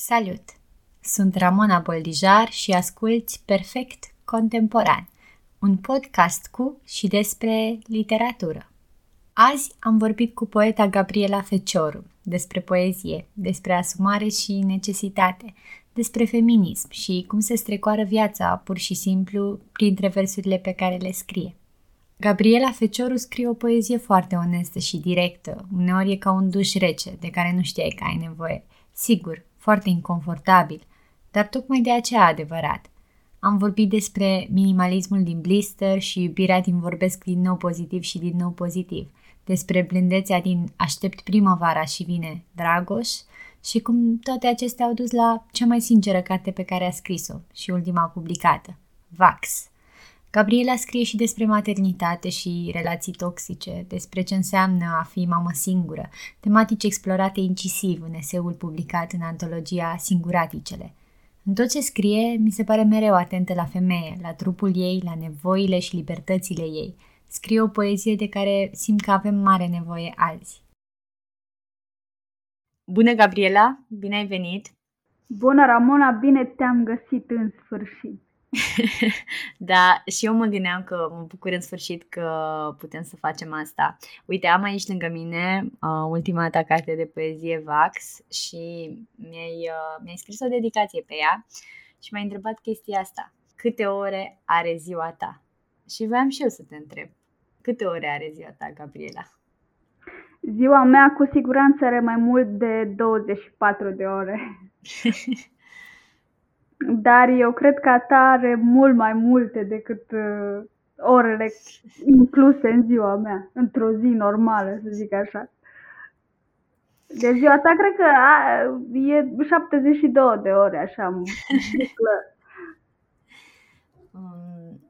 Salut! Sunt Ramona Boldijar și asculți Perfect Contemporan, un podcast cu și despre literatură. Azi am vorbit cu poeta Gabriela Fecioru despre poezie, despre asumare și necesitate, despre feminism și cum se strecoară viața pur și simplu printre versurile pe care le scrie. Gabriela Fecioru scrie o poezie foarte onestă și directă, uneori e ca un duș rece de care nu știai că ai nevoie. Sigur, foarte inconfortabil, dar tocmai de aceea adevărat. Am vorbit despre minimalismul din blister și iubirea din vorbesc din nou pozitiv și din nou pozitiv, despre blândețea din aștept primăvara și vine Dragoș și cum toate acestea au dus la cea mai sinceră carte pe care a scris-o și ultima publicată, Vax. Gabriela scrie și despre maternitate și relații toxice, despre ce înseamnă a fi mamă singură, tematici explorate incisiv în eseul publicat în antologia Singuraticele. În tot ce scrie, mi se pare mereu atentă la femeie, la trupul ei, la nevoile și libertățile ei. Scrie o poezie de care simt că avem mare nevoie azi. Bună, Gabriela! Bine ai venit! Bună, Ramona! Bine te-am găsit în sfârșit! da, și eu mă gândeam că mă bucur în sfârșit că putem să facem asta. Uite, am aici lângă mine uh, ultima ta carte de poezie Vax și mi-ai, uh, mi-ai scris o dedicație pe ea și m-ai întrebat chestia asta. Câte ore are ziua ta? Și voiam și eu să te întreb. Câte ore are ziua ta, Gabriela? Ziua mea cu siguranță are mai mult de 24 de ore. Dar eu cred că a ta are mult mai multe decât uh, orele incluse în ziua mea, într-o zi normală, să zic așa. De ziua ta cred că a, e 72 de ore, așa,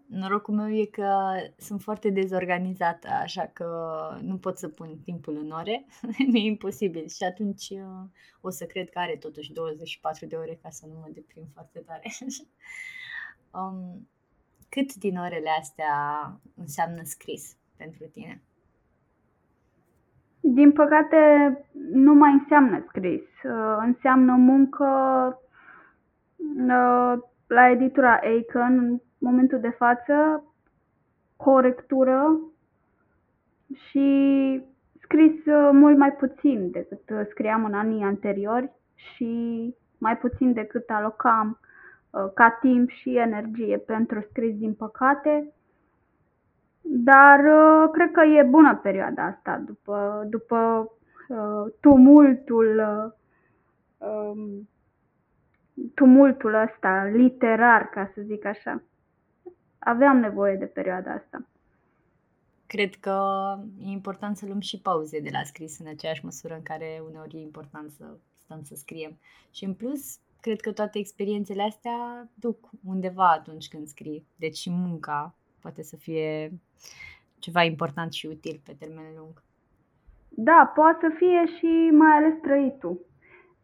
Norocul meu e că sunt foarte dezorganizată, așa că nu pot să pun timpul în ore. Mi-e imposibil și atunci uh, o să cred că are totuși 24 de ore ca să nu mă deprim foarte tare. um, cât din orele astea înseamnă scris pentru tine? Din păcate, nu mai înseamnă scris. Uh, înseamnă muncă uh, la editura Aiken, momentul de față, corectură și scris uh, mult mai puțin decât uh, scriam în anii anteriori și mai puțin decât alocam uh, ca timp și energie pentru scris, din păcate. Dar cred că e bună perioada asta, după, după tumultul um, tumultul ăsta literar, ca să zic așa aveam nevoie de perioada asta. Cred că e important să luăm și pauze de la scris în aceeași măsură în care uneori e important să stăm să scriem. Și în plus, cred că toate experiențele astea duc undeva atunci când scrii. Deci și munca poate să fie ceva important și util pe termen lung. Da, poate să fie și mai ales trăitul.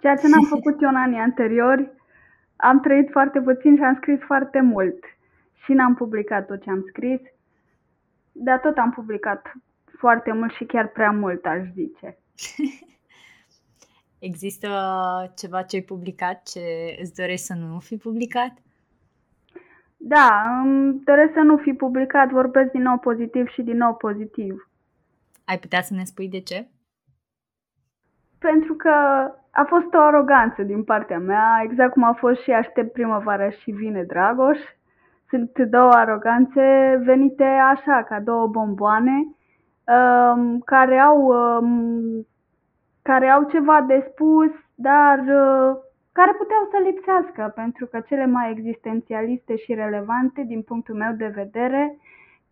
Ceea ce n-am făcut eu în anii anteriori, am trăit foarte puțin și am scris foarte mult și n-am publicat tot ce am scris, dar tot am publicat foarte mult și chiar prea mult, aș zice. Există ceva ce ai publicat ce îți dorești să nu fi publicat? Da, îmi doresc să nu fi publicat, vorbesc din nou pozitiv și din nou pozitiv. Ai putea să ne spui de ce? Pentru că a fost o aroganță din partea mea, exact cum a fost și aștept primăvara și vine Dragoș sunt două aroganțe venite așa, ca două bomboane, um, care au, um, care au ceva de spus, dar uh, care puteau să lipsească, pentru că cele mai existențialiste și relevante, din punctul meu de vedere,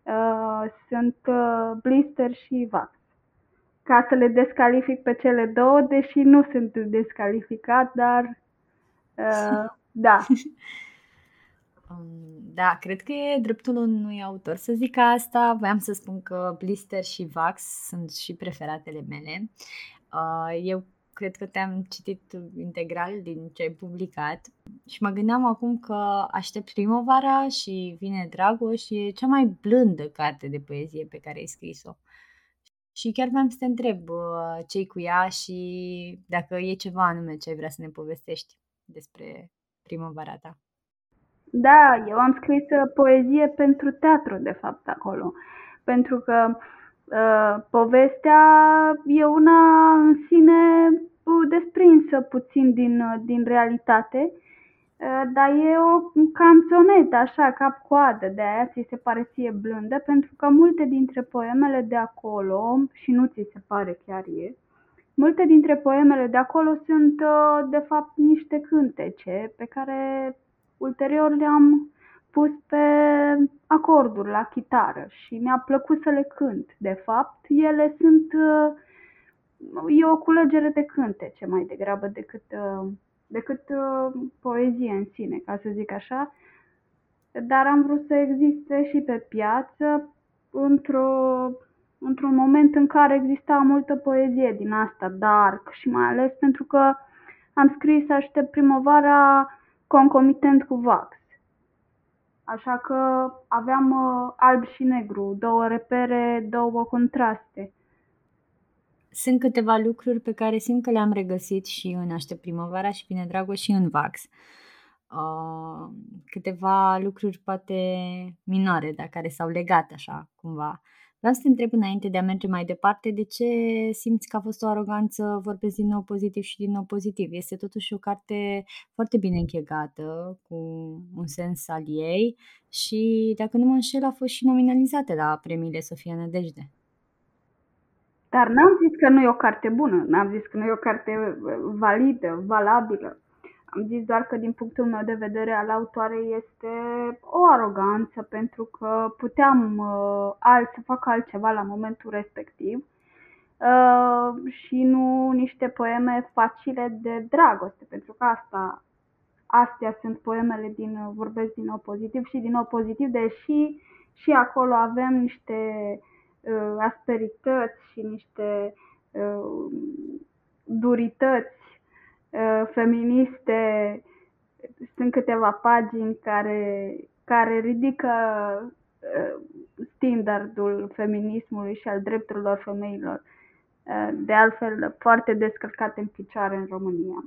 uh, sunt uh, Blister și Vax. Ca să le descalific pe cele două, deși nu sunt descalificat, dar uh, da. Da, cred că e dreptul unui autor să zică asta. Voiam să spun că Blister și Vax sunt și preferatele mele. Uh, eu cred că te-am citit integral din ce ai publicat și mă gândeam acum că aștept primăvara și vine Dragoș și e cea mai blândă carte de poezie pe care ai scris-o. Și chiar vreau să te întreb uh, ce cu ea și dacă e ceva anume ce ai vrea să ne povestești. despre primăvara ta. Da, eu am scris uh, poezie pentru teatru, de fapt, acolo. Pentru că uh, povestea e una în sine uh, desprinsă puțin din, uh, din realitate, uh, dar e o canțonetă, așa, cap-coadă, de aia ți se pare ție blândă, pentru că multe dintre poemele de acolo, și nu ți se pare chiar e, multe dintre poemele de acolo sunt, uh, de fapt, niște cântece pe care ulterior le-am pus pe acorduri la chitară și mi-a plăcut să le cânt. De fapt, ele sunt uh, e o culegere de cântece mai degrabă decât, uh, decât uh, poezie în sine, ca să zic așa. Dar am vrut să existe și pe piață într-o, într-un moment în care exista multă poezie din asta, dark, și mai ales pentru că am scris Aștept primăvara concomitent cu Vax. Așa că aveam uh, alb și negru, două repere, două contraste. Sunt câteva lucruri pe care simt că le-am regăsit și în Aștept primăvara și Bine Dragoș și în Vax. Uh, câteva lucruri poate minore, dar care s-au legat așa cumva. Vreau să te întreb înainte de a merge mai departe, de ce simți că a fost o aroganță, vorbesc din nou pozitiv și din nou pozitiv. Este totuși o carte foarte bine închegată, cu un sens al ei și, dacă nu mă înșel, a fost și nominalizată la premiile Sofia Nădejde. Dar n-am zis că nu e o carte bună, n-am zis că nu e o carte validă, valabilă. Am zis doar că din punctul meu de vedere al autoarei este o aroganță pentru că puteam uh, alt, să fac altceva la momentul respectiv uh, și nu niște poeme facile de dragoste, pentru că asta, astea sunt poemele din, vorbesc din nou pozitiv și din nou pozitiv, deși și acolo avem niște uh, asperități și niște uh, durități Uh, feministe, sunt câteva pagini care, care ridică uh, standardul feminismului și al drepturilor femeilor, uh, de altfel foarte descărcate în picioare în România.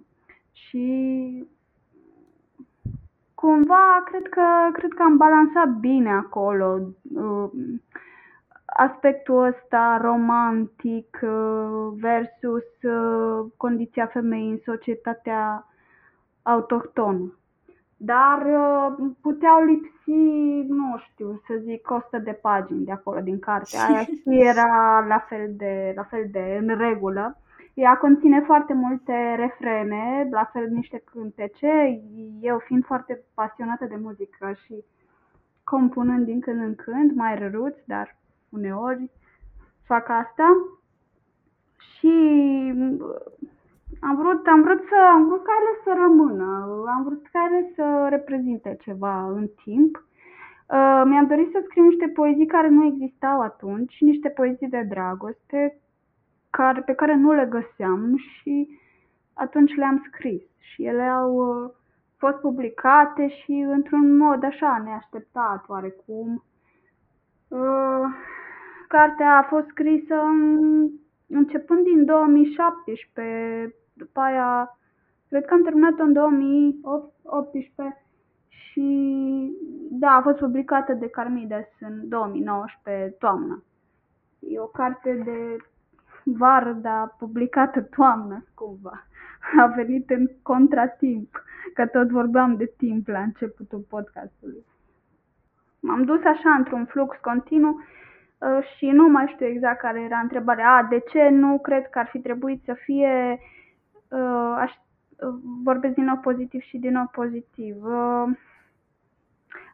Și cumva cred că, cred că am balansat bine acolo aspectul ăsta romantic uh, versus uh, condiția femeii în societatea autohtonă. Dar uh, puteau lipsi, nu știu, să zic, 100 de pagini de acolo din carte. Aia și era la fel de, la fel de în regulă. Ea conține foarte multe refrene, la fel niște cântece. Eu fiind foarte pasionată de muzică și compunând din când în când, mai răruți, dar uneori fac asta și am vrut, am vrut să am vrut ca ele să rămână, am vrut ca ele să reprezinte ceva în timp. Uh, mi-am dorit să scriu niște poezii care nu existau atunci, niște poezii de dragoste care, pe care nu le găseam și atunci le-am scris și ele au uh, fost publicate și într-un mod așa neașteptat oarecum. Uh, Cartea a fost scrisă începând din 2017, după aia cred că am terminat-o în 2018 și da, a fost publicată de Carmides în 2019, toamnă. E o carte de vară, dar publicată toamnă, cumva. A venit în contratimp, că tot vorbeam de timp la începutul podcastului. M-am dus așa într-un flux continuu Uh, și nu mai știu exact care era întrebarea. A, de ce nu cred că ar fi trebuit să fie, uh, aș, uh, vorbesc din nou pozitiv și din nou pozitiv.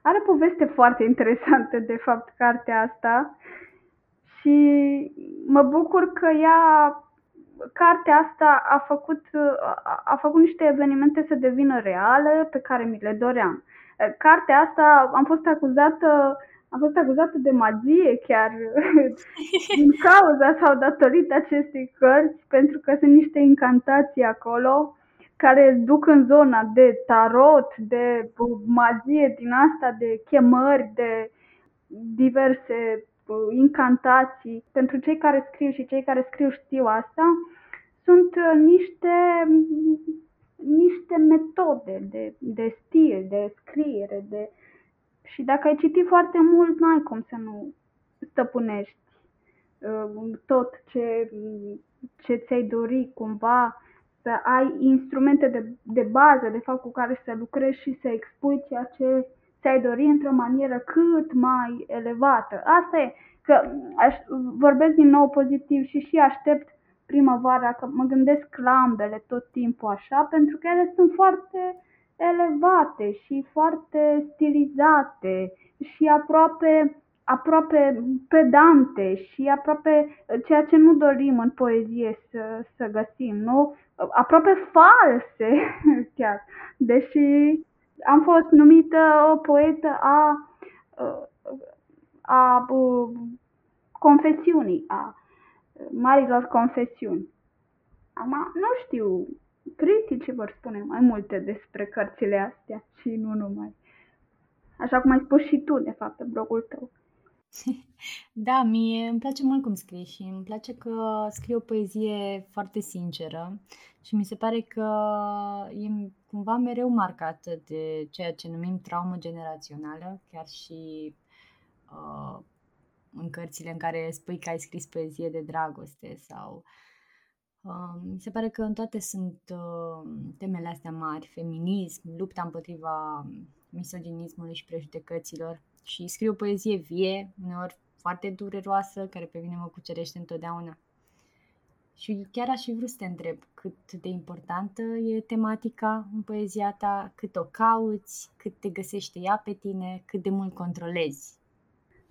Are poveste foarte interesantă, de fapt, cartea asta și mă bucur că ea, cartea asta a făcut, a făcut niște evenimente să devină reale pe care mi le doream. Cartea asta am fost acuzată a fost acuzată de magie chiar din cauza sau datorită acestei cărți, pentru că sunt niște incantații acolo care duc în zona de tarot, de magie din asta, de chemări, de diverse uh, incantații. Pentru cei care scriu și cei care scriu știu asta, sunt uh, niște niște metode de, de stil, de scriere, de... și dacă ai citit foarte mult, n-ai cum să nu stăpânești uh, tot ce, ce ți-ai dori cumva, să ai instrumente de, de bază, de fapt, cu care să lucrezi și să expui ceea ce ți-ai dori într-o manieră cât mai elevată. Asta e, că aș, vorbesc din nou pozitiv și și aștept primăvara, că mă gândesc la ambele tot timpul așa, pentru că ele sunt foarte elevate și foarte stilizate și aproape aproape pedante și aproape ceea ce nu dorim în poezie să, să găsim, nu? Aproape false chiar. Deși am fost numită o poetă a, a, a confesiunii, a marilor confesiuni. Acum, nu știu, criticii vor spune mai multe despre cărțile astea și nu numai. Așa cum ai spus și tu, de fapt, în blogul tău. Da, mie îmi place mult cum scrii și îmi place că scrii o poezie foarte sinceră și mi se pare că e cumva mereu marcată de ceea ce numim traumă generațională, chiar și uh, în cărțile în care spui că ai scris poezie de dragoste sau uh, mi se pare că în toate sunt uh, temele astea mari, feminism, lupta împotriva misoginismului și prejudecăților și scriu o poezie vie, uneori foarte dureroasă, care pe mine mă cucerește întotdeauna. Și chiar aș fi vrut să te întreb cât de importantă e tematica în poezia ta, cât o cauți, cât te găsește ea pe tine, cât de mult controlezi.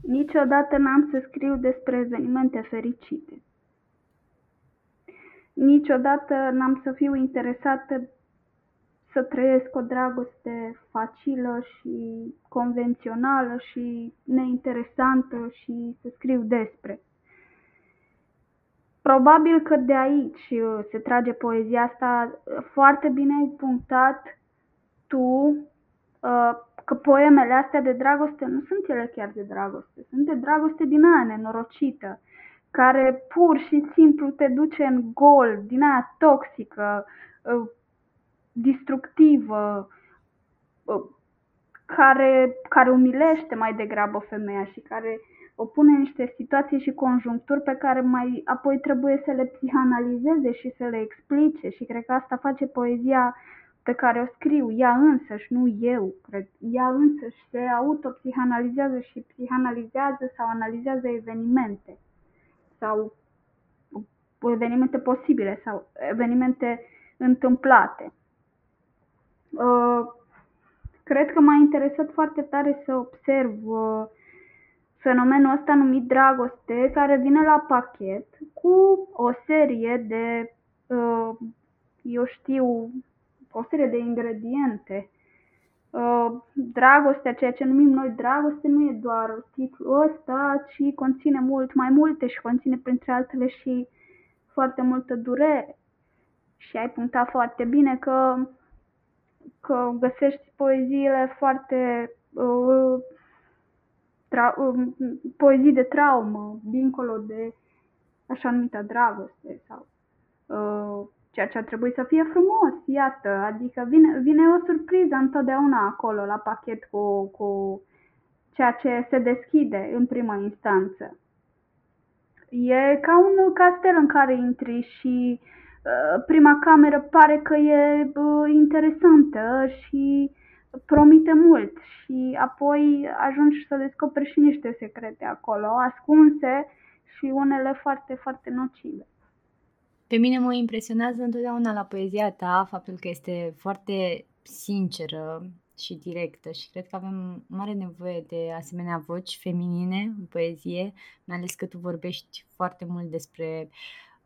Niciodată n-am să scriu despre evenimente fericite. Niciodată n-am să fiu interesată să trăiesc o dragoste facilă și convențională și neinteresantă și să scriu despre. Probabil că de aici uh, se trage poezia asta. Foarte bine ai punctat tu uh, că poemele astea de dragoste nu sunt ele chiar de dragoste, sunt de dragoste din aia nenorocită, care pur și simplu te duce în gol, din aia toxică, uh, destructivă, care, care umilește mai degrabă femeia și care o pune în niște situații și conjuncturi pe care mai apoi trebuie să le psihanalizeze și să le explice. Și cred că asta face poezia pe care o scriu, ea însăși, nu eu, cred, ea însăși se autopsihanalizează și psihanalizează sau analizează evenimente sau evenimente posibile sau evenimente întâmplate. Uh, cred că m-a interesat foarte tare să observ uh, fenomenul ăsta numit dragoste, care vine la pachet cu o serie de, uh, eu știu, o serie de ingrediente. Dragostea, ceea ce numim noi dragoste, nu e doar titlul ăsta, ci conține mult mai multe și conține printre altele și foarte multă durere. Și ai punctat foarte bine că că găsești poeziile foarte uh, tra- uh, poezii de traumă, dincolo de așa numită dragoste sau uh, ceea ce ar trebui să fie frumos, iată, adică vine, vine o surpriză întotdeauna acolo la pachet cu, cu ceea ce se deschide în prima instanță. E ca un castel în care intri și uh, Uh, prima cameră pare că e uh, interesantă și promite mult și apoi ajungi să descoperi și niște secrete acolo, ascunse și unele foarte, foarte nocive. Pe mine mă impresionează întotdeauna la poezia ta faptul că este foarte sinceră și directă și cred că avem mare nevoie de asemenea voci feminine în poezie, mai ales că tu vorbești foarte mult despre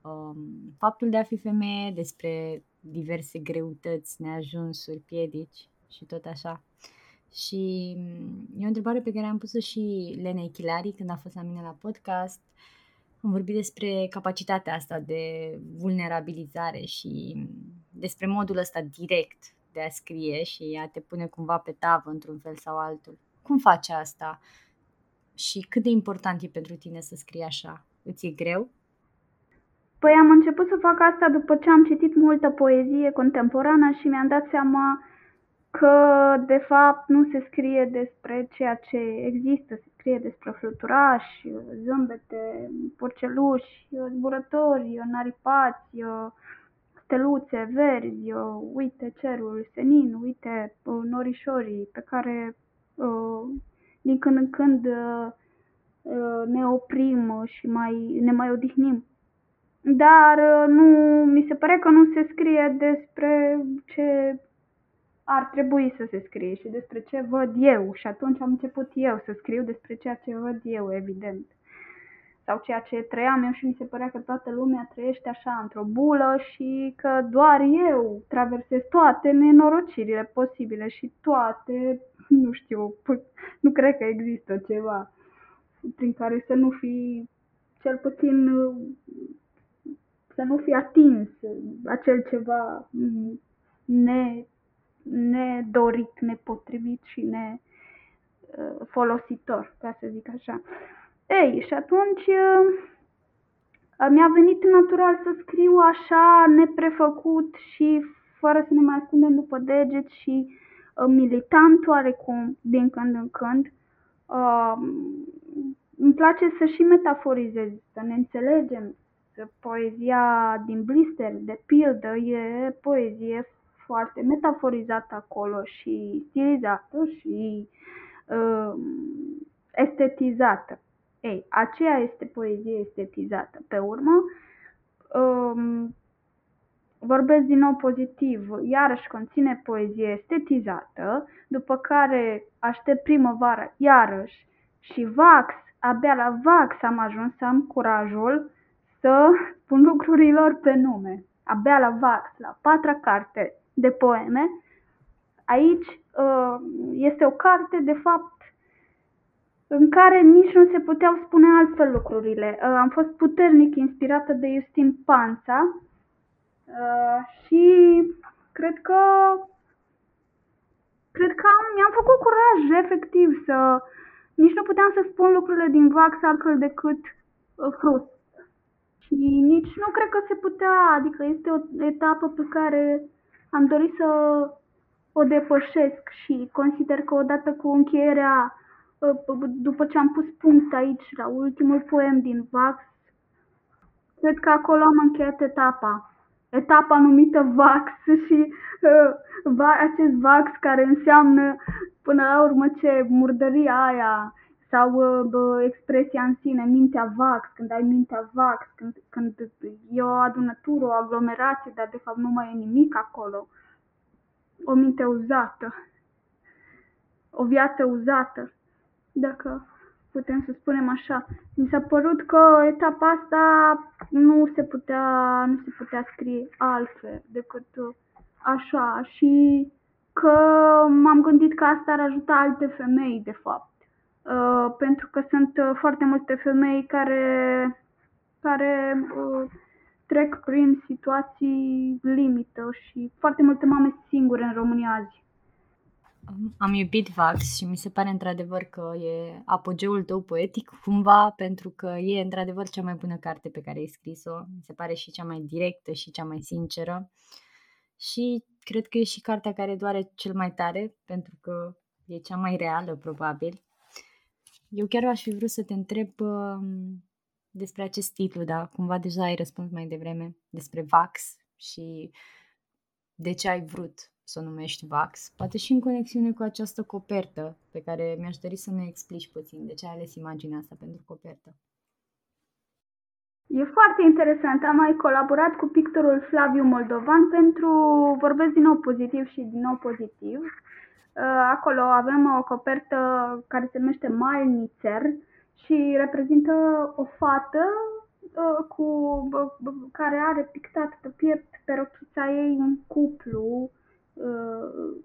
um, faptul de a fi femeie, despre diverse greutăți, neajunsuri, piedici și tot așa. Și mm, e o întrebare pe care am pus-o și Lenei Chilari când a fost la mine la podcast. Am vorbit despre capacitatea asta de vulnerabilizare și mm, despre modul ăsta direct de a scrie și a te pune cumva pe tavă într-un fel sau altul. Cum faci asta? Și cât de important e pentru tine să scrii așa? Îți e greu? Păi am început să fac asta după ce am citit multă poezie contemporană și mi-am dat seama că de fapt nu se scrie despre ceea ce există, se scrie despre fluturași, zâmbete, porceluși, zburători, naripați, steluțe verzi, uite cerul senin, uite norișorii pe care din când în când ne oprim și mai, ne mai odihnim. Dar nu, mi se pare că nu se scrie despre ce ar trebui să se scrie și despre ce văd eu. Și atunci am început eu să scriu despre ceea ce văd eu, evident. Sau ceea ce trăiam eu și mi se părea că toată lumea trăiește așa într-o bulă și că doar eu traversez toate nenorocirile posibile și toate, nu știu, nu cred că există ceva prin care să nu fi cel puțin să nu fi atins acel ceva ne nedorit, nepotrivit și nefolositor, ca să zic așa. Ei, și atunci uh, mi-a venit natural să scriu așa, neprefăcut și fără să ne mai ascundem după deget și uh, militant oarecum, din când în când. Uh, îmi place să și metaforizez, să ne înțelegem. Poezia din Blister, de pildă, e poezie foarte metaforizată acolo și stilizată și uh, estetizată. Ei, aceea este poezie estetizată. Pe urmă, um, vorbesc din nou pozitiv, iarăși conține poezie estetizată, după care aștept primăvară, iarăși, și Vax, abia la Vax am ajuns să am curajul să pun lucrurilor pe nume. Abia la Vax, la patra carte, de poeme. Aici uh, este o carte, de fapt, în care nici nu se puteau spune altfel lucrurile. Uh, am fost puternic inspirată de Justin Panța uh, și cred că cred că am, mi-am făcut curaj, efectiv, să nici nu puteam să spun lucrurile din Vax altfel decât uh, frust. Și nici nu cred că se putea, adică este o etapă pe care am dorit să o depășesc și consider că odată cu încheierea, ă, după ce am pus punct aici la ultimul poem din Vax, cred că acolo am încheiat etapa. Etapa numită Vax și uh, acest Vax care înseamnă până la urmă ce murdăria aia sau uh, expresia în sine, mintea vax, când ai mintea vax, când, când e o adunătură, o aglomerație, dar de fapt nu mai e nimic acolo. O minte uzată, o viață uzată, dacă putem să spunem așa. Mi s-a părut că etapa asta nu se putea, nu se putea scrie altfel decât așa și că m-am gândit că asta ar ajuta alte femei, de fapt Uh, pentru că sunt uh, foarte multe femei care, care uh, trec prin situații limită și foarte multe mame singure în România azi. Am iubit Vax și mi se pare într-adevăr că e apogeul tău poetic cumva pentru că e într-adevăr cea mai bună carte pe care ai scris-o. Mi se pare și cea mai directă și cea mai sinceră. Și cred că e și cartea care doare cel mai tare pentru că e cea mai reală probabil eu chiar aș fi vrut să te întreb uh, despre acest titlu, dar cumva deja ai răspuns mai devreme, despre Vax și de ce ai vrut să o numești Vax, poate și în conexiune cu această copertă pe care mi-aș dori să ne explici puțin de ce ai ales imaginea asta pentru copertă. E foarte interesant. Am mai colaborat cu pictorul Flaviu Moldovan pentru, vorbesc din nou pozitiv și din nou pozitiv, Uh, acolo avem o copertă care se numește Mile Nițer și reprezintă o fată uh, cu, care are pictat pe piept pe rochița ei un cuplu, uh,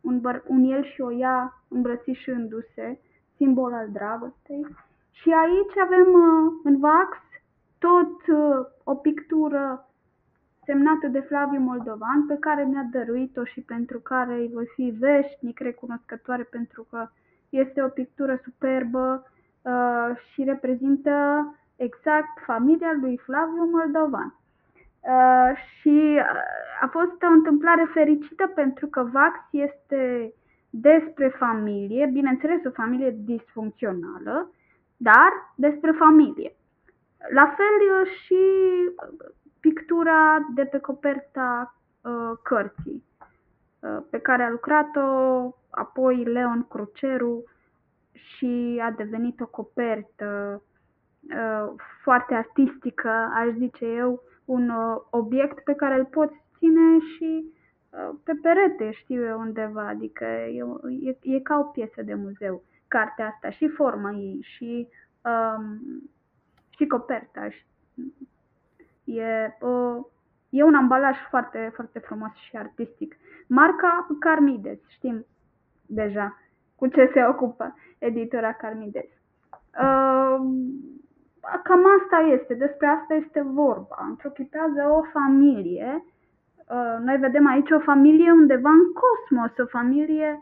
un, băr- un el și o ea îmbrățișându-se, simbol al dragostei. Și aici avem în vax tot o pictură semnată de Flaviu Moldovan, pe care mi-a dăruit-o și pentru care îi voi fi veșnic recunoscătoare pentru că este o pictură superbă uh, și reprezintă exact familia lui Flaviu Moldovan. Uh, și uh, a fost o întâmplare fericită pentru că Vax este despre familie, bineînțeles o familie disfuncțională, dar despre familie. La fel și pictura de pe coperta uh, cărții uh, pe care a lucrat-o apoi Leon Cruceru și a devenit o copertă uh, foarte artistică, aș zice eu, un uh, obiect pe care îl poți ține și uh, pe perete, știu eu undeva, adică e, e, e ca o piesă de muzeu, cartea asta, și forma ei, și, um, și coperta. Și, e, uh, e un ambalaj foarte, foarte frumos și artistic. Marca Carmides, știm deja cu ce se ocupă editura Carmides. Uh, cam asta este, despre asta este vorba. Întruchipează o familie. Uh, noi vedem aici o familie undeva în cosmos, o familie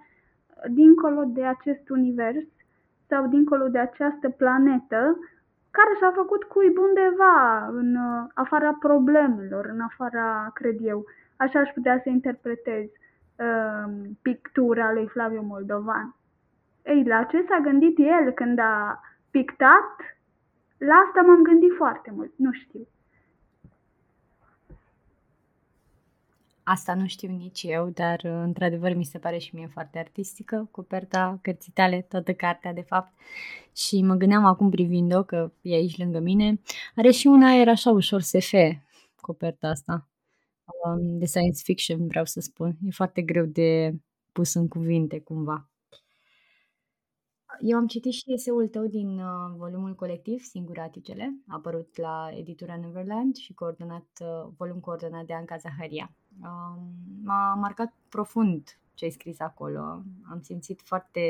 dincolo de acest univers sau dincolo de această planetă care și-a făcut cuib undeva în uh, afara problemelor, în afara, cred eu, așa aș putea să interpretez uh, pictura lui Flaviu Moldovan. Ei, la ce s-a gândit el când a pictat la asta m-am gândit foarte mult, nu știu. Asta nu știu nici eu, dar într-adevăr mi se pare și mie foarte artistică, coperta cărții tale, toată cartea de fapt. Și mă gândeam acum privind-o, că e aici lângă mine, are și un aer așa ușor SF, coperta asta, um, de science fiction vreau să spun. E foarte greu de pus în cuvinte cumva. Eu am citit și eseul tău din uh, volumul colectiv Singuraticele, apărut la editura Neverland și coordonat, uh, volum coordonat de Anca Zaharia. Uh, m-a marcat profund ce ai scris acolo. Am simțit foarte,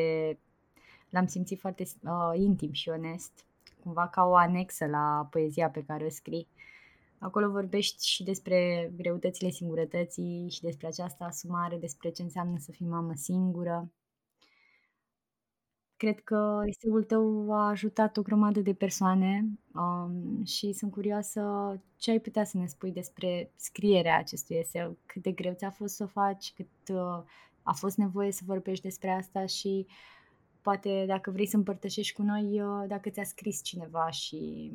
l-am simțit foarte uh, intim și onest, cumva ca o anexă la poezia pe care o scrii. Acolo vorbești și despre greutățile singurătății și despre această asumare, despre ce înseamnă să fii mamă singură, Cred că eseul tău a ajutat o grămadă de persoane um, și sunt curioasă ce ai putea să ne spui despre scrierea acestui eseu, cât de greu ți-a fost să o faci, cât uh, a fost nevoie să vorbești despre asta și poate dacă vrei să împărtășești cu noi, uh, dacă ți-a scris cineva și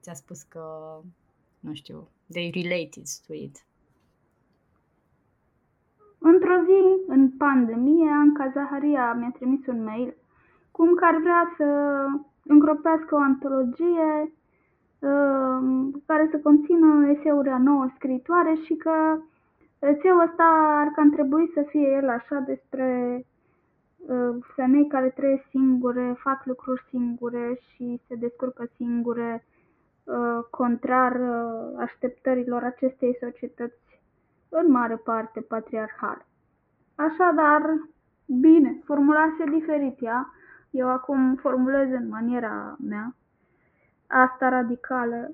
ți-a spus că, nu știu, they related to it. Într-o zi, în pandemie, Anca Zaharia mi-a trimis un mail cum că ar vrea să îngropească o antologie uh, care să conțină eseuri a nouă scritoare și că eseul ăsta ar cam trebui să fie el așa despre uh, femei care trăiesc singure, fac lucruri singure și se descurcă singure, uh, contrar așteptărilor acestei societăți în mare parte patriarhal. Așadar, bine, formulase diferit ea, eu acum formulez în maniera mea, asta radicală.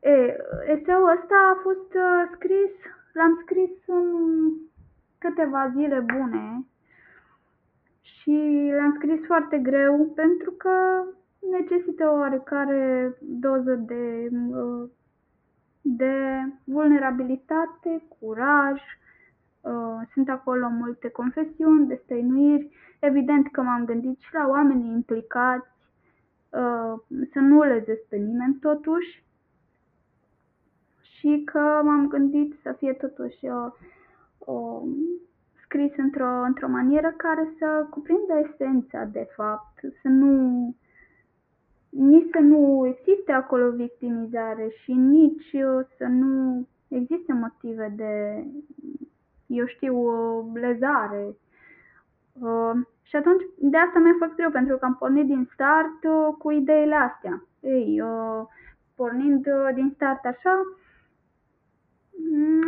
E, eseul ăsta a fost uh, scris, l-am scris în câteva zile bune și l-am scris foarte greu pentru că necesită o oarecare doză de uh, de vulnerabilitate, curaj, uh, sunt acolo multe confesiuni, destăinuiri. Evident că m-am gândit și la oamenii implicați, uh, să nu lezesc pe nimeni totuși și că m-am gândit să fie totuși o, o scris într-o, într-o manieră care să cuprindă esența, de fapt, să nu nici să nu existe acolo victimizare și nici uh, să nu existe motive de, eu știu, lezare. Uh, și atunci, de asta mi-a fost greu, pentru că am pornit din start uh, cu ideile astea. Ei, pornind din start așa,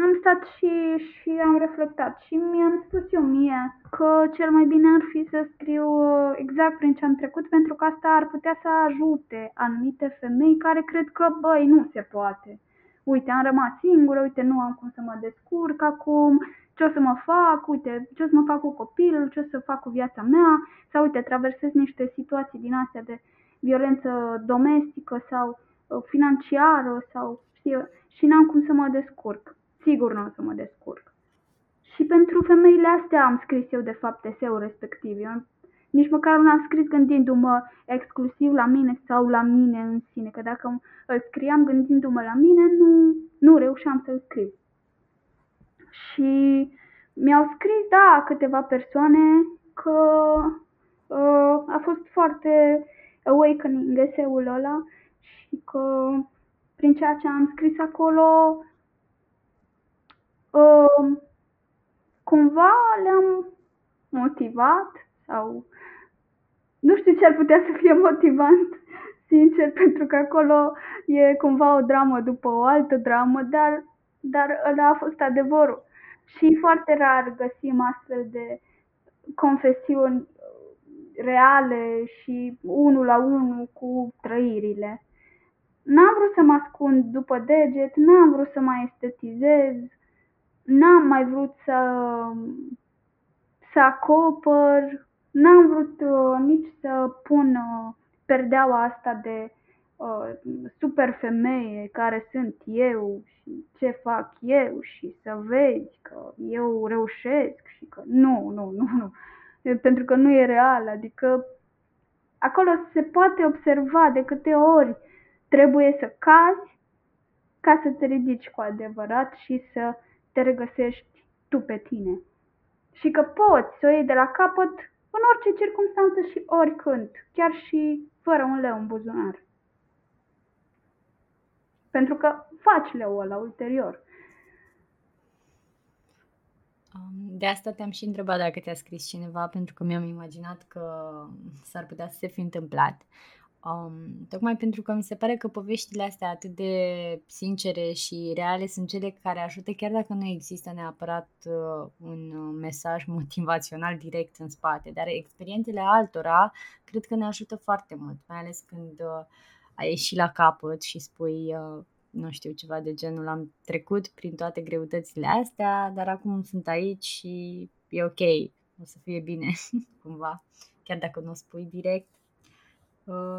am stat și, și am reflectat și mi-am spus eu mie că cel mai bine ar fi să scriu uh, exact prin ce am trecut pentru că asta ar putea să ajute anumite femei care cred că, băi, nu se poate. Uite, am rămas singură, uite, nu am cum să mă descurc acum, ce o să mă fac, uite, ce o să mă fac cu copilul, ce o să fac cu viața mea, sau uite, traversez niște situații din astea de violență domestică sau uh, financiară sau știu, și n-am cum să mă descurc. Sigur nu o să mă descurc. Și pentru femeile astea am scris eu de fapt eseul respectiv. Eu nici măcar nu l-am scris gândindu-mă exclusiv la mine sau la mine în sine, că dacă îl scriam gândindu-mă la mine, nu, nu reușeam să-l scriu. Și mi-au scris, da, câteva persoane că uh, a fost foarte awakening eseul ăla și că prin ceea ce am scris acolo uh, cumva le-am motivat sau nu știu ce ar putea să fie motivant, sincer, pentru că acolo e cumva o dramă după o altă dramă, dar, dar ăla a fost adevărul. Și foarte rar găsim astfel de confesiuni reale și unul la unul cu trăirile. N-am vrut să mă ascund după deget, n-am vrut să mai estetizez, n-am mai vrut să, să acopăr, n-am vrut uh, nici să pun uh, perdeaua asta de uh, super femeie care sunt eu și ce fac eu și să vezi că eu reușesc și că nu, nu, nu, nu, pentru că nu e real, adică acolo se poate observa de câte ori trebuie să cazi ca să te ridici cu adevărat și să te regăsești tu pe tine. Și că poți să o iei de la capăt în orice circunstanță și oricând, chiar și fără un leu în buzunar. Pentru că faci leul ăla ulterior. De asta te-am și întrebat dacă te-a scris cineva, pentru că mi-am imaginat că s-ar putea să se fi întâmplat. Um, tocmai pentru că mi se pare că poveștile astea atât de sincere și reale sunt cele care ajută, chiar dacă nu există neapărat uh, un mesaj motivațional direct în spate, dar experiențele altora cred că ne ajută foarte mult, mai ales când uh, ai ieșit la capăt și spui, uh, nu știu, ceva de genul, am trecut prin toate greutățile astea, dar acum sunt aici și e ok, o să fie bine, cumva, chiar dacă nu o spui direct. Uh,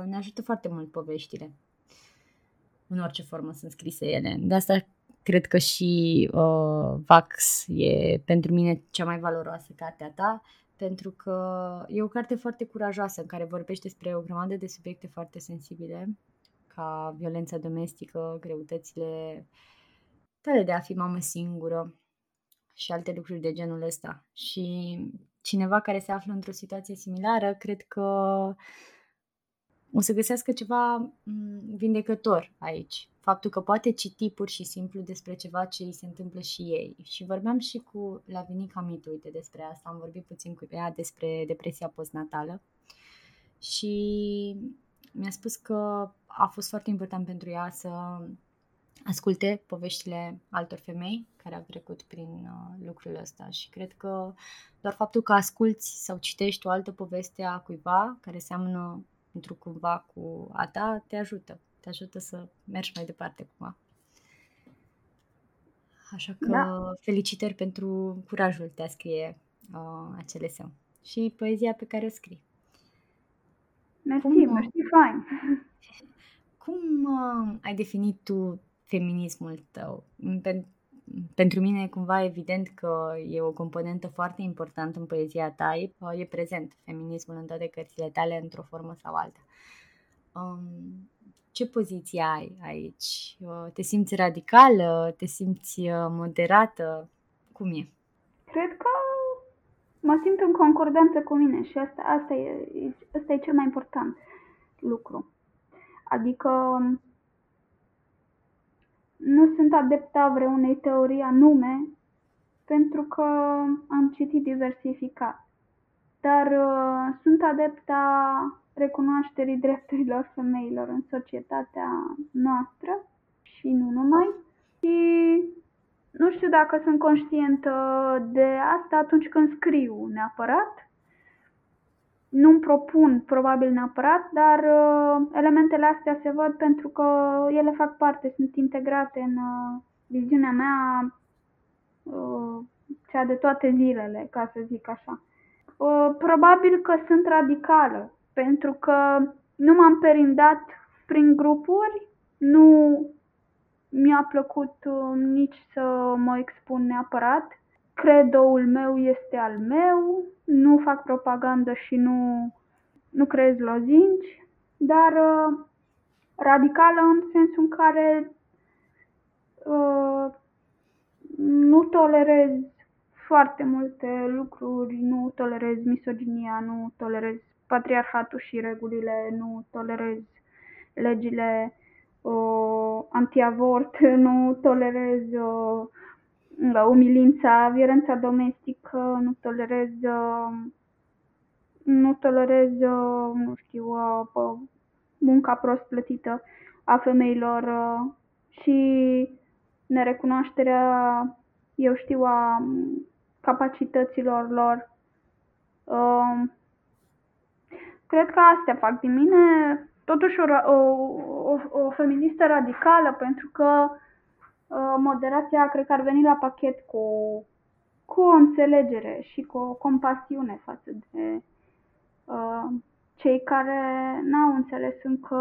ne ajută foarte mult poveștile. În orice formă sunt scrise ele. De asta cred că și uh, Vax e pentru mine cea mai valoroasă cartea ta, pentru că e o carte foarte curajoasă în care vorbește despre o grămadă de subiecte foarte sensibile, ca violența domestică, greutățile tale de a fi mamă singură și alte lucruri de genul ăsta. Și cineva care se află într-o situație similară, cred că uh, o să găsească ceva mm, vindecător aici. Faptul că poate citi pur și simplu despre ceva ce îi se întâmplă și ei. Și vorbeam și cu Lavinica Mitu, uite, despre asta. Am vorbit puțin cu ea despre depresia postnatală. Și mi-a spus că a fost foarte important pentru ea să asculte poveștile altor femei care au trecut prin uh, lucrul ăsta și cred că doar faptul că asculți sau citești o altă poveste a cuiva care seamănă pentru cumva cu a ta, te ajută. Te ajută să mergi mai departe cumva. Așa că da. felicitări pentru curajul de a scrie uh, acele său și poezia pe care o scrii. Mersi, cum, mersi, fain. Cum uh, ai definit tu feminismul tău? Pentru pentru mine e cumva evident că e o componentă foarte importantă în poezia ta, e prezent feminismul în toate cărțile tale într-o formă sau alta. Um, ce poziție ai aici? Uh, te simți radicală? Te simți uh, moderată? Cum e? Cred că mă simt în concordanță cu mine și asta, asta, e, asta e cel mai important lucru. Adică nu sunt adepta vreunei teorii anume, pentru că am citit diversificat. Dar uh, sunt adepta recunoașterii drepturilor femeilor în societatea noastră și nu numai. Și nu știu dacă sunt conștientă de asta atunci când scriu neapărat, nu-mi propun probabil neapărat, dar uh, elementele astea se văd pentru că ele fac parte, sunt integrate în uh, viziunea mea, uh, cea de toate zilele, ca să zic așa. Uh, probabil că sunt radicală, pentru că nu m-am perindat prin grupuri, nu mi-a plăcut uh, nici să mă expun neapărat. Credoul meu este al meu, nu fac propagandă și nu, nu creez lozinci, dar uh, radicală în sensul în care uh, nu tolerez foarte multe lucruri, nu tolerez misoginia, nu tolerez patriarhatul și regulile, nu tolerez legile uh, antiavort, nu tolerez uh, umilința, violența domestică, nu tolerez uh, nu tolerez, uh, nu știu, uh, munca prost plătită a femeilor uh, și nerecunoașterea, eu știu, a capacităților lor. Um, cred că astea fac din mine totuși o, o, o, o feministă radicală, pentru că uh, moderația cred că ar veni la pachet cu, cu o înțelegere și cu o compasiune față de uh, cei care n-au înțeles încă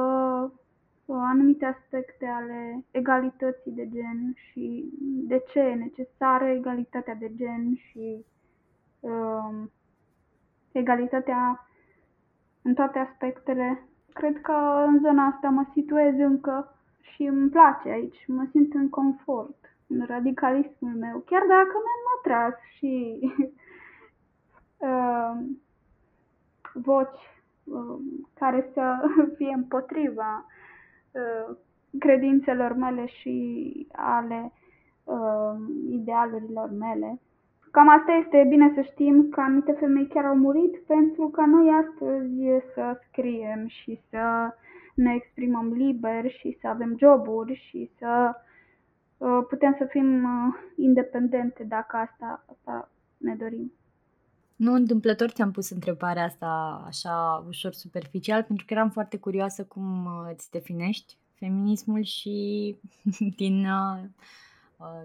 uh, anumite aspecte ale egalității de gen și de ce e necesară egalitatea de gen și uh, egalitatea în toate aspectele. Cred că în zona asta mă situez încă și îmi place aici, mă simt în confort, în radicalismul meu, chiar dacă mi-am atras și uh, voci uh, care să fie împotriva uh, credințelor mele și ale uh, idealurilor mele. Cam asta este bine să știm că anumite femei chiar au murit pentru ca noi astăzi să scriem și să ne exprimăm liber și să avem joburi și să uh, putem să fim uh, independente dacă asta, asta ne dorim. Nu întâmplător ți-am pus întrebarea asta așa ușor superficial pentru că eram foarte curioasă cum uh, îți definești feminismul și din Uh,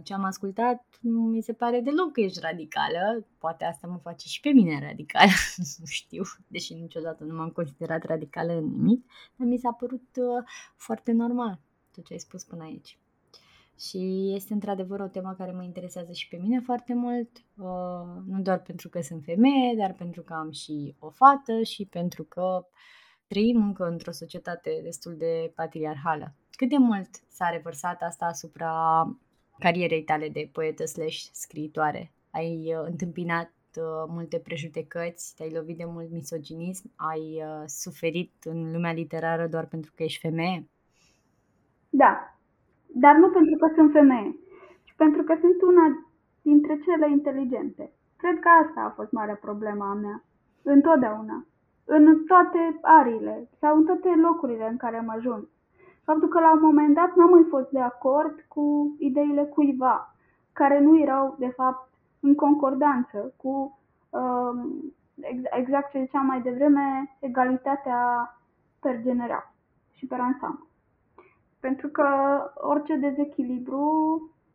ce am ascultat, mi se pare deloc că ești radicală. Poate asta mă face și pe mine radicală, nu știu, deși niciodată nu m-am considerat radicală în nimic, dar mi s-a părut uh, foarte normal tot ce ai spus până aici. Și este într-adevăr o temă care mă interesează și pe mine foarte mult, uh, nu doar pentru că sunt femeie, dar pentru că am și o fată și pentru că trăim încă într-o societate destul de patriarhală. Cât de mult s-a revărsat asta asupra carierei tale de poetă slash scriitoare? Ai uh, întâmpinat uh, multe prejudecăți, te-ai lovit de mult misoginism, ai uh, suferit în lumea literară doar pentru că ești femeie? Da, dar nu pentru că sunt femeie, ci pentru că sunt una dintre cele inteligente. Cred că asta a fost marea problema a mea, întotdeauna, în toate ariile sau în toate locurile în care am ajuns faptul că la un moment dat n-am mai fost de acord cu ideile cuiva, care nu erau, de fapt, în concordanță cu uh, exact ce ziceam mai devreme, egalitatea per general și per ansamblu. Pentru că orice dezechilibru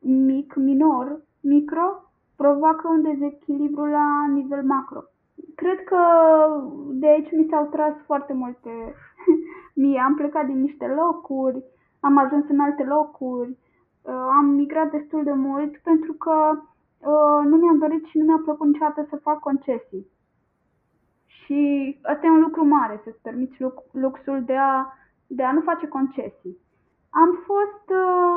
mic, minor, micro, provoacă un dezechilibru la nivel macro. Cred că de aici mi s-au tras foarte multe mie. Am plecat din niște locuri, am ajuns în alte locuri, uh, am migrat destul de mult pentru că uh, nu mi-am dorit și nu mi-a plăcut niciodată să fac concesii. Și asta e un lucru mare, să-ți permiți luxul de a, de a nu face concesii. Am fost, uh,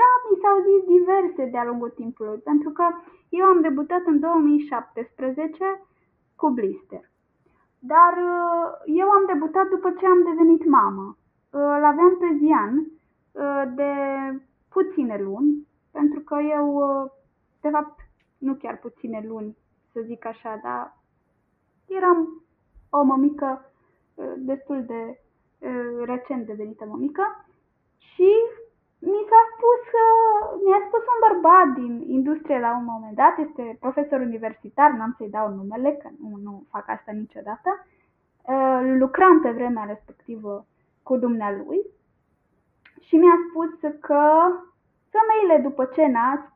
da, mi s-au zis diverse de-a lungul timpului, pentru că eu am debutat în 2017 cu Blister. Dar uh, eu am debutat după ce am devenit mamă. Uh, îl aveam pe Zian uh, de puține luni, pentru că eu, de fapt, nu chiar puține luni, să zic așa, dar eram o mămică destul de recent devenită mămică și mi s-a spus, mi-a spus un bărbat din industrie la un moment dat, este profesor universitar, n-am să-i dau numele, că nu, nu fac asta niciodată, lucram pe vremea respectivă cu dumnealui și mi-a spus că femeile după ce nasc,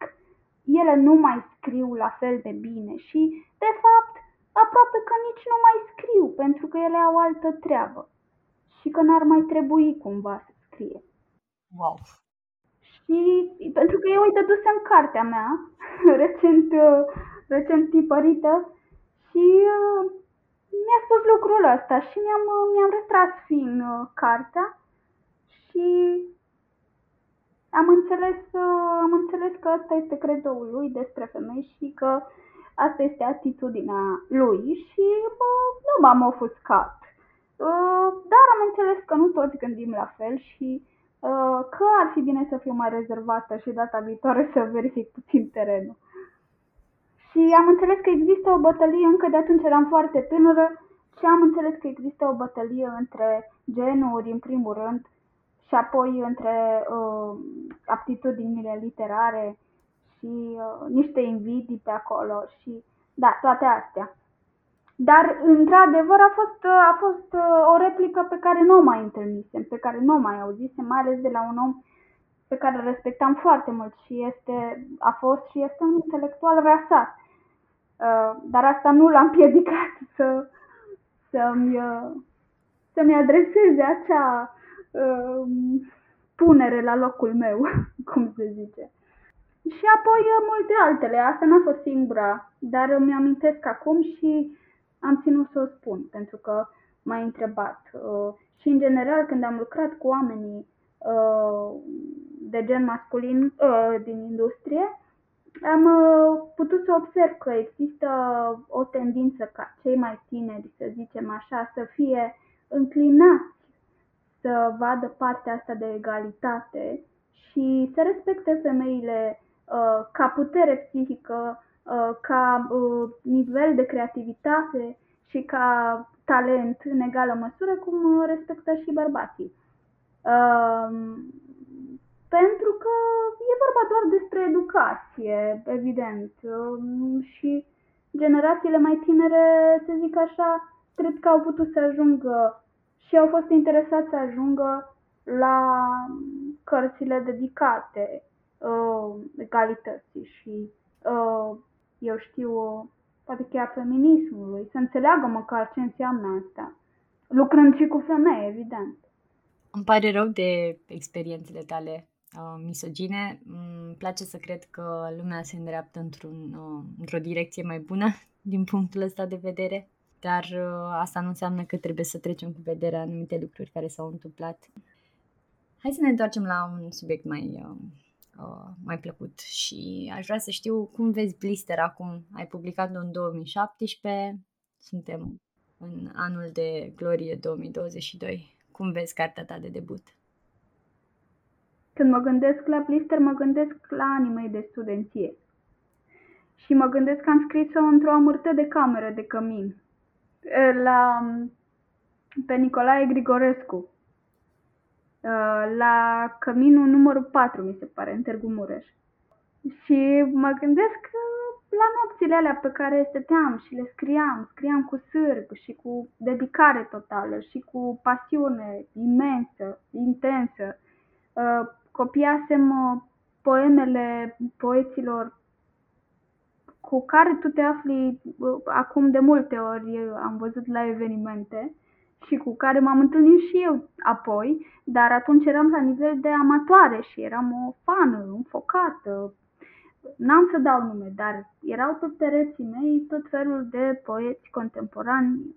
ele nu mai scriu la fel de bine și, de fapt, aproape că nici nu mai scriu, pentru că ele au altă treabă. Și că dacă n-ar mai trebui cumva să scrie. Wow! Și pentru că eu îi dădusem cartea mea, recent, uh, recent tipărită, și uh, mi-a spus lucrul ăsta și mi-am, uh, mi-am retras fin cartea și am înțeles, am înțeles că asta este credoul lui despre femei și că asta este atitudinea lui și bă, nu m-am ofuscat. Dar am înțeles că nu toți gândim la fel și Uh, că ar fi bine să fiu mai rezervată și data viitoare să verific puțin terenul. Și am înțeles că există o bătălie, încă de atunci eram foarte tânără și am înțeles că există o bătălie între genuri, în primul rând, și apoi între uh, aptitudinile literare și uh, niște invidii pe acolo și da, toate astea. Dar, într-adevăr, a fost, a fost uh, o replică pe care nu o mai întâlnisem, pe care nu o mai auzisem, mai ales de la un om pe care îl respectam foarte mult și este, a fost și este un intelectual rasat. Uh, dar asta nu l-a împiedicat să, să-mi, uh, să-mi adreseze acea punere la locul meu, cum se zice. Și apoi multe altele. Asta n-a fost singura, dar îmi amintesc acum și am ținut să o spun, pentru că m-ai întrebat. Uh, și, în general, când am lucrat cu oamenii uh, de gen masculin uh, din industrie, am putut să observ că există o tendință ca cei mai tineri, să zicem așa, să fie înclinați să vadă partea asta de egalitate și să respecte femeile ca putere psihică, Uh, ca uh, nivel de creativitate și ca talent în egală măsură cum respectă și bărbații. Um, pentru că e vorba doar despre educație, evident, um, și generațiile mai tinere, să zic așa, cred că au putut să ajungă și au fost interesați să ajungă la cărțile dedicate uh, egalității și uh, eu știu, poate chiar feminismului, să înțeleagă măcar ce înseamnă asta, lucrând și cu femei, evident. Îmi pare rău de experiențele tale uh, misogine. Îmi place să cred că lumea se îndreaptă într-un, uh, într-o direcție mai bună din punctul ăsta de vedere, dar uh, asta nu înseamnă că trebuie să trecem cu vederea anumite lucruri care s-au întâmplat. Hai să ne întoarcem la un subiect mai uh, uh, mai plăcut și aș vrea să știu cum vezi Blister acum. Ai publicat-o în 2017, suntem în anul de glorie 2022. Cum vezi cartea ta de debut? Când mă gândesc la Blister, mă gândesc la anii mei de studenție. Și mă gândesc că am scris-o într-o amurtă de cameră de cămin. La, pe Nicolae Grigorescu, Uh, la căminul numărul 4, mi se pare, în Târgu Mureș. Și mă gândesc la nopțile alea pe care stăteam și le scriam, scriam cu sârg și cu dedicare totală și cu pasiune imensă, intensă. Uh, copiasem uh, poemele poeților cu care tu te afli acum de multe ori, am văzut la evenimente și cu care m-am întâlnit și eu apoi, dar atunci eram la nivel de amatoare și eram o fană înfocată. N-am să dau nume, dar erau pe pereții mei tot felul de poeți contemporani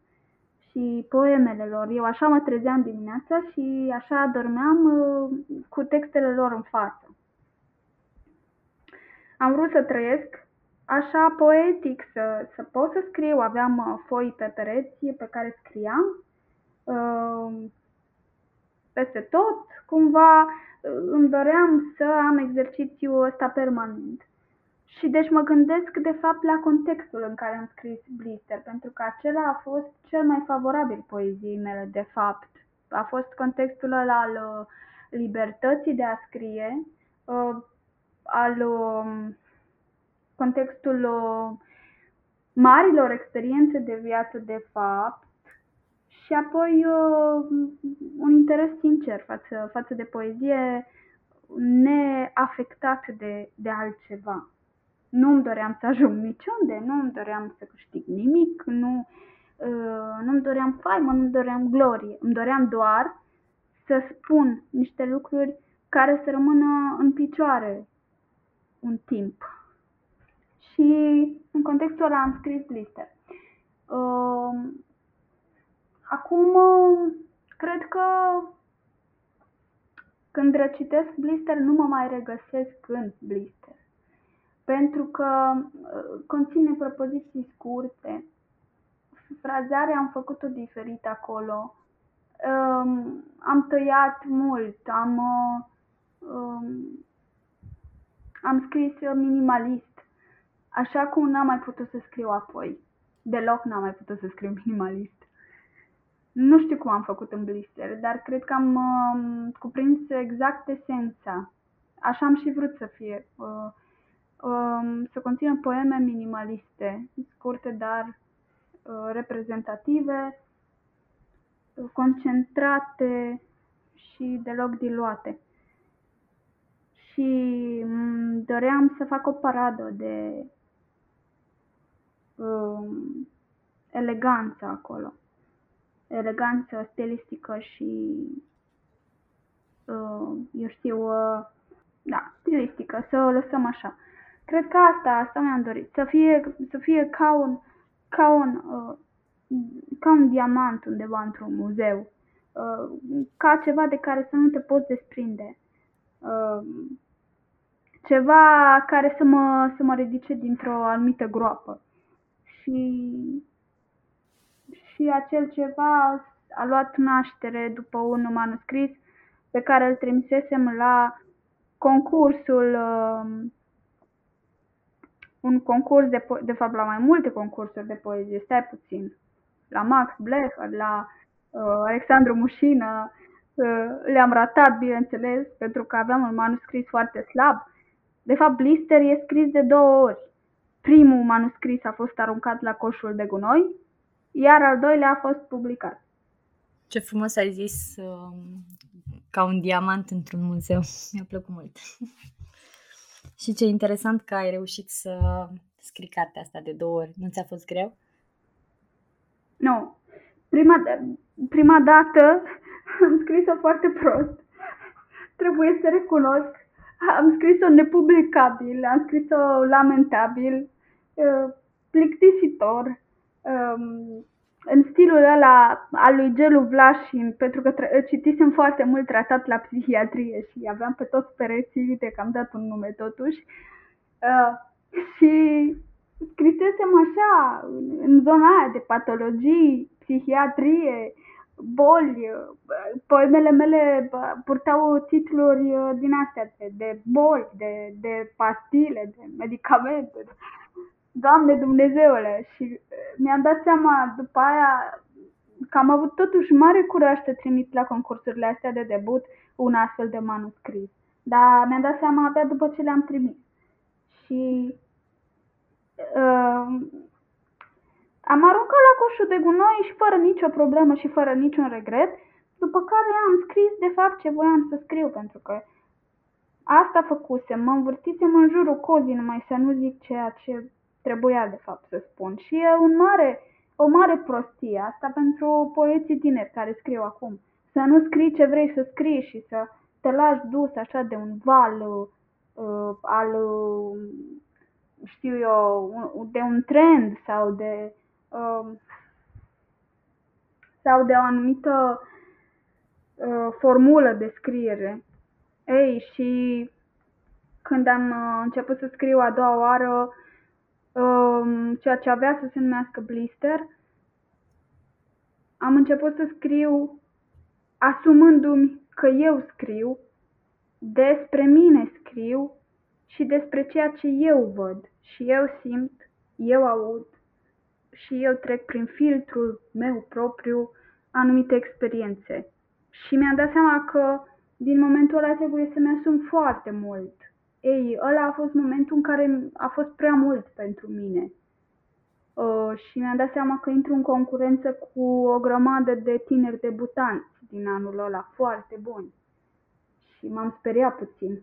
și poemele lor. Eu așa mă trezeam dimineața și așa dormeam uh, cu textele lor în față. Am vrut să trăiesc așa poetic, să, să pot să scriu. Aveam uh, foi pe pereți pe care scriam Ehm, peste tot, cumva îmi doream să am exercițiul ăsta permanent. Și deci mă gândesc de fapt la contextul în care am scris Blister, pentru că acela a fost cel mai favorabil poeziei mele, de fapt. A fost contextul ăla al uh, libertății de a scrie, uh, al um, contextul uh, marilor experiențe de viață, de fapt, și apoi uh, un interes sincer față, față de poezie neafectat de, de altceva. Nu îmi doream să ajung niciunde, nu îmi doream să câștig nimic, nu, uh, nu îmi doream faimă, nu îmi doream glorie. Îmi doream doar să spun niște lucruri care să rămână în picioare un timp. Și în contextul ăla am scris blister. Uh, acum, cred că când recitesc blister nu mă mai regăsesc în blister. Pentru că uh, conține propoziții scurte. Frazarea am făcut-o diferit acolo. Um, am tăiat mult, am, um, am scris minimalist, așa cum n-am mai putut să scriu apoi. Deloc n-am mai putut să scriu minimalist. Nu știu cum am făcut în blister, dar cred că am uh, cuprins exact esența. Așa am și vrut să fie. Uh, uh, să conțină poeme minimaliste, scurte, dar uh, reprezentative, concentrate și deloc diluate. Și doream să fac o paradă de uh, eleganță acolo eleganță stilistică și, uh, eu știu, uh, da, stilistică, să o lăsăm așa. Cred că asta, asta mi-am dorit, să fie, să fie ca un, ca un, uh, ca un diamant undeva într-un muzeu, uh, ca ceva de care să nu te poți desprinde, uh, ceva care să mă, să mă ridice dintr-o anumită groapă. Și și acel ceva a luat naștere după un manuscris pe care îl trimisesem la concursul, uh, un concurs de, po- de fapt la mai multe concursuri de poezie, stai puțin, la Max Blecher, la uh, Alexandru Mușină, uh, le-am ratat, bineînțeles, pentru că aveam un manuscris foarte slab. De fapt, Blister e scris de două ori. Primul manuscris a fost aruncat la coșul de gunoi iar al doilea a fost publicat. Ce frumos ai zis, uh, ca un diamant într-un muzeu. Mi-a plăcut mult. și ce interesant că ai reușit să scrii cartea asta de două ori. Nu ți-a fost greu? Nu. Prima, prima dată am scris-o foarte prost. Trebuie să recunosc. Am scris-o nepublicabil, am scris-o lamentabil, uh, plictisitor um, în stilul ăla al lui Gelu Vlașin, pentru că tra- citisem foarte mult tratat la psihiatrie și aveam pe toți pereții, uite că am dat un nume totuși, uh, și scrisesem așa, în zona aia de patologii, psihiatrie, boli, poemele mele purtau titluri uh, din astea de, de boli, de, de pastile, de medicamente. Doamne Dumnezeule! Și mi-am dat seama după aia că am avut totuși mare curaj să trimit la concursurile astea de debut un astfel de manuscris. Dar mi-am dat seama abia după ce le-am trimis. Și uh, am aruncat la coșul de gunoi și fără nicio problemă și fără niciun regret, după care am scris de fapt ce voiam să scriu, pentru că asta făcusem, mă învârtisem în jurul cozii numai să nu zic ceea ce Trebuia, de fapt, să spun. Și e un mare, o mare prostie asta pentru poeții tineri care scriu acum. Să nu scrii ce vrei să scrii și să te lași dus așa de un val uh, al, uh, știu eu, de un trend sau de, uh, sau de o anumită uh, formulă de scriere. Ei, și când am uh, început să scriu a doua oară, um, ceea ce avea să se numească blister, am început să scriu asumându-mi că eu scriu, despre mine scriu și despre ceea ce eu văd și eu simt, eu aud și eu trec prin filtrul meu propriu anumite experiențe. Și mi-am dat seama că din momentul ăla trebuie să-mi asum foarte mult ei, ăla a fost momentul în care a fost prea mult pentru mine. Uh, și mi-am dat seama că intru în concurență cu o grămadă de tineri debutanți din anul ăla, foarte buni. Și m-am speriat puțin.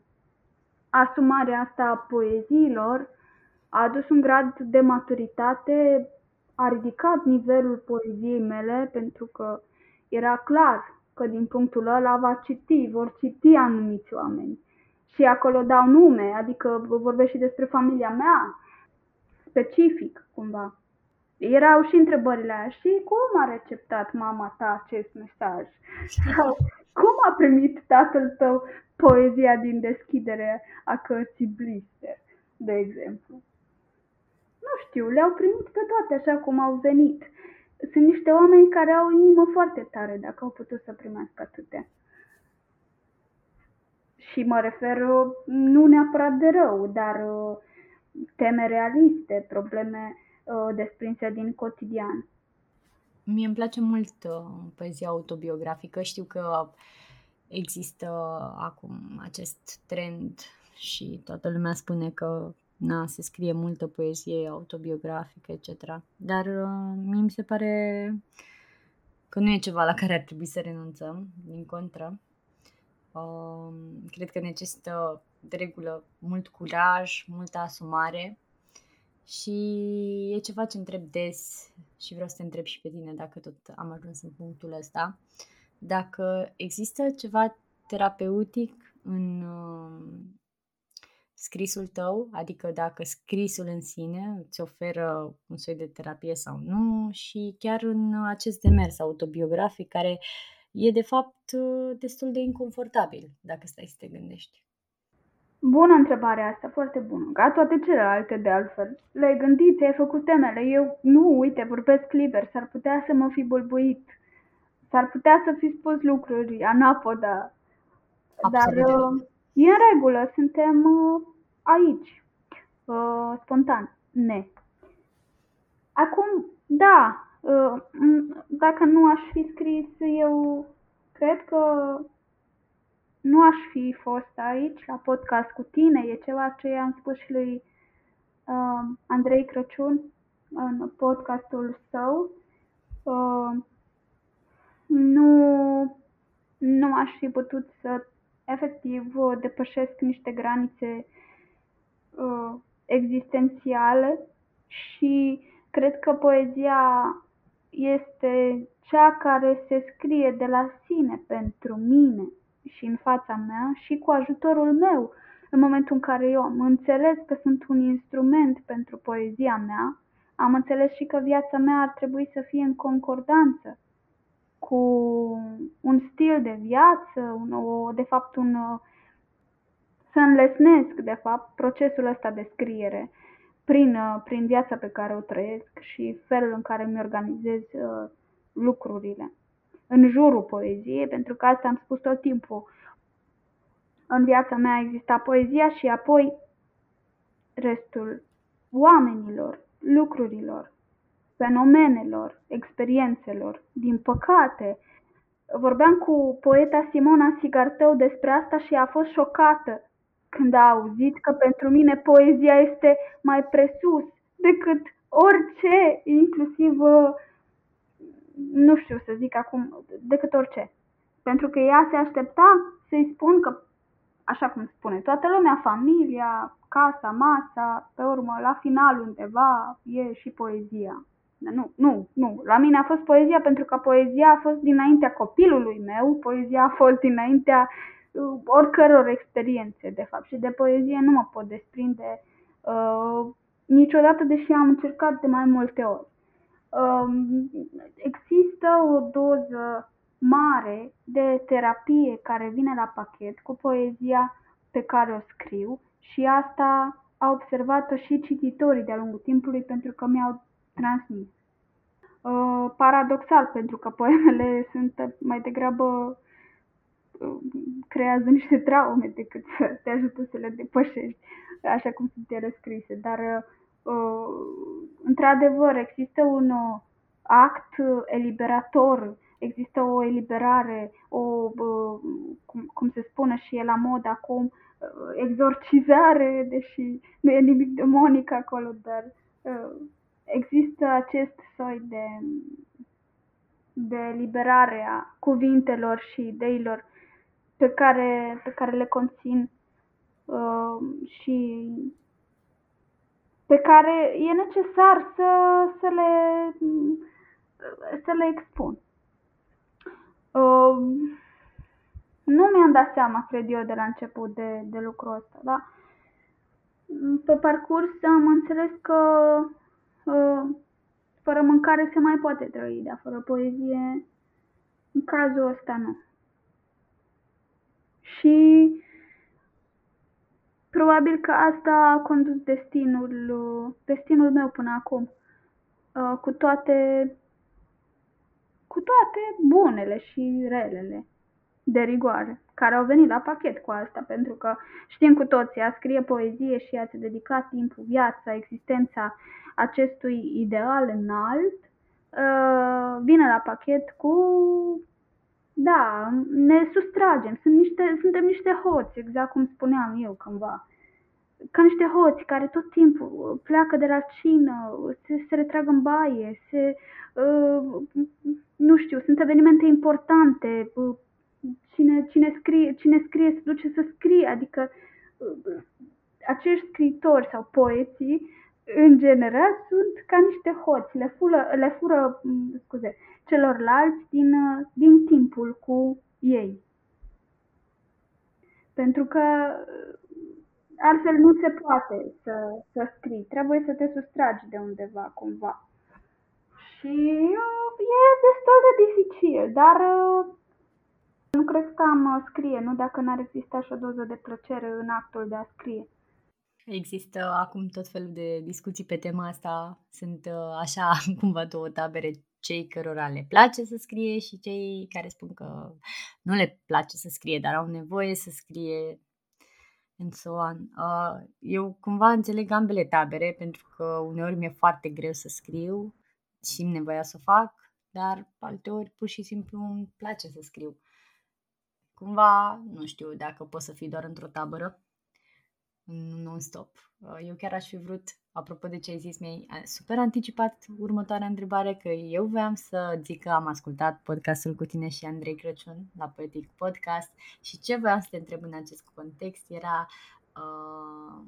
Asumarea asta a poeziilor a adus un grad de maturitate, a ridicat nivelul poeziei mele pentru că era clar că din punctul ăla va citi, vor citi anumiți oameni. Și acolo dau nume, adică vorbesc și despre familia mea, specific cumva. Erau și întrebările aia, și cum a receptat mama ta acest mesaj? Sau cum a primit tatăl tău poezia din deschidere a cărții Blister, de exemplu? Nu știu, le-au primit pe toate așa cum au venit. Sunt niște oameni care au inimă foarte tare dacă au putut să primească atâtea. Și mă refer nu neapărat de rău, dar uh, teme realiste, probleme uh, desprinse din cotidian. Mie îmi place mult uh, poezia autobiografică. Știu că există acum acest trend și toată lumea spune că na, se scrie multă poezie autobiografică, etc. Dar uh, mie mi se pare că nu e ceva la care ar trebui să renunțăm, din contră. Uh, cred că necesită de regulă mult curaj, multă asumare și e ceva ce întreb des și vreau să te întreb și pe tine dacă tot am ajuns în punctul ăsta. Dacă există ceva terapeutic în uh, scrisul tău, adică dacă scrisul în sine îți oferă un soi de terapie sau nu și chiar în acest demers autobiografic care e de fapt destul de inconfortabil dacă stai să te gândești. Bună întrebarea asta, foarte bună. Ca toate celelalte de altfel. Le-ai gândit, ți-ai făcut temele. Eu nu, uite, vorbesc liber. S-ar putea să mă fi bălbuit. S-ar putea să fi spus lucruri anapoda. Absolut. Dar uh, e în regulă, suntem uh, aici, uh, spontan, ne. Acum, da, uh, dacă nu aș fi scris, eu cred că nu aș fi fost aici la podcast cu tine. E ceva ce am spus și lui uh, Andrei Crăciun în podcastul său. Uh, nu, nu aș fi putut să efectiv depășesc niște granițe uh, existențiale și cred că poezia este cea care se scrie de la sine pentru mine și în fața mea și cu ajutorul meu. În momentul în care eu am înțeles că sunt un instrument pentru poezia mea, am înțeles și că viața mea ar trebui să fie în concordanță cu un stil de viață, un, o, de fapt un, să înlesnesc de fapt procesul ăsta de scriere prin, prin viața pe care o trăiesc și felul în care mi organizez uh, lucrurile în jurul poeziei, pentru că asta am spus tot timpul. În viața mea exista poezia și apoi restul oamenilor, lucrurilor, fenomenelor, experiențelor. Din păcate, vorbeam cu poeta Simona Sigartău despre asta și a fost șocată când a auzit că pentru mine poezia este mai presus decât orice, inclusiv uh, nu știu să zic acum, decât orice. Pentru că ea se aștepta să-i spun că, așa cum spune toată lumea, familia, casa, masa, pe urmă, la final undeva e și poezia. Nu, nu, nu. La mine a fost poezia pentru că poezia a fost dinaintea copilului meu, poezia a fost dinaintea uh, oricăror experiențe, de fapt. Și de poezie nu mă pot desprinde uh, niciodată, deși am încercat de mai multe ori. Um, există o doză mare de terapie care vine la pachet cu poezia pe care o scriu și asta a observat-o și cititorii de-a lungul timpului pentru că mi-au transmis. Uh, paradoxal, pentru că poemele sunt mai degrabă uh, creează niște traume decât să te ajută să le depășești, așa cum sunt ele scrise. Dar uh, Uh, într-adevăr, există un uh, act eliberator, există o eliberare, o, uh, cum, cum se spune și e la mod acum, exorcizare, deși nu e nimic demonic acolo, dar există acest soi de, de eliberare a cuvintelor și ideilor pe care, pe care le conțin uh, și pe care e necesar să, să, le, să le expun. Uh, nu mi-am dat seama, cred eu, de la început de, de lucrul ăsta, da? Pe parcurs am înțeles că uh, fără mâncare se mai poate trăi, dar fără poezie, în cazul ăsta nu. Și probabil că asta a condus destinul, uh, destinul meu până acum. Uh, cu toate cu toate bunele și relele de rigoare, care au venit la pachet cu asta, pentru că știm cu toții, a scrie poezie și a-ți dedica timpul, viața, existența acestui ideal înalt, uh, vine la pachet cu da, ne sustragem, Sunt niște, suntem niște hoți, exact cum spuneam eu cândva. Ca niște hoți care tot timpul pleacă de la cină, se, se retrag în baie, se, uh, nu știu, sunt evenimente importante, uh, cine, cine, scrie, cine scrie se duce să scrie, adică uh, acești scriitori sau poeții, în general, sunt ca niște hoți, le fură, le fură scuze, celorlalți din, din timpul cu ei. Pentru că altfel nu se poate să, să scrii, trebuie să te sustragi de undeva cumva. Și e destul de dificil, dar nu cred că am scrie, nu dacă n-ar exista și o doză de plăcere în actul de a scrie. Există acum tot felul de discuții pe tema asta. Sunt uh, așa cumva două tabere, cei cărora le place să scrie și cei care spun că nu le place să scrie, dar au nevoie să scrie and so on. Uh, eu cumva înțeleg ambele tabere pentru că uneori mi-e foarte greu să scriu, simt nevoia să o fac, dar alteori pur și simplu îmi place să scriu. Cumva, nu știu dacă pot să fii doar într-o tabără, non-stop. Uh, eu chiar aș fi vrut, apropo de ce ai zis, mi-ai super anticipat următoarea întrebare, că eu voiam să zic că am ascultat podcastul cu tine și Andrei Crăciun la Poetic Podcast și ce voiam să te întreb în acest context era uh,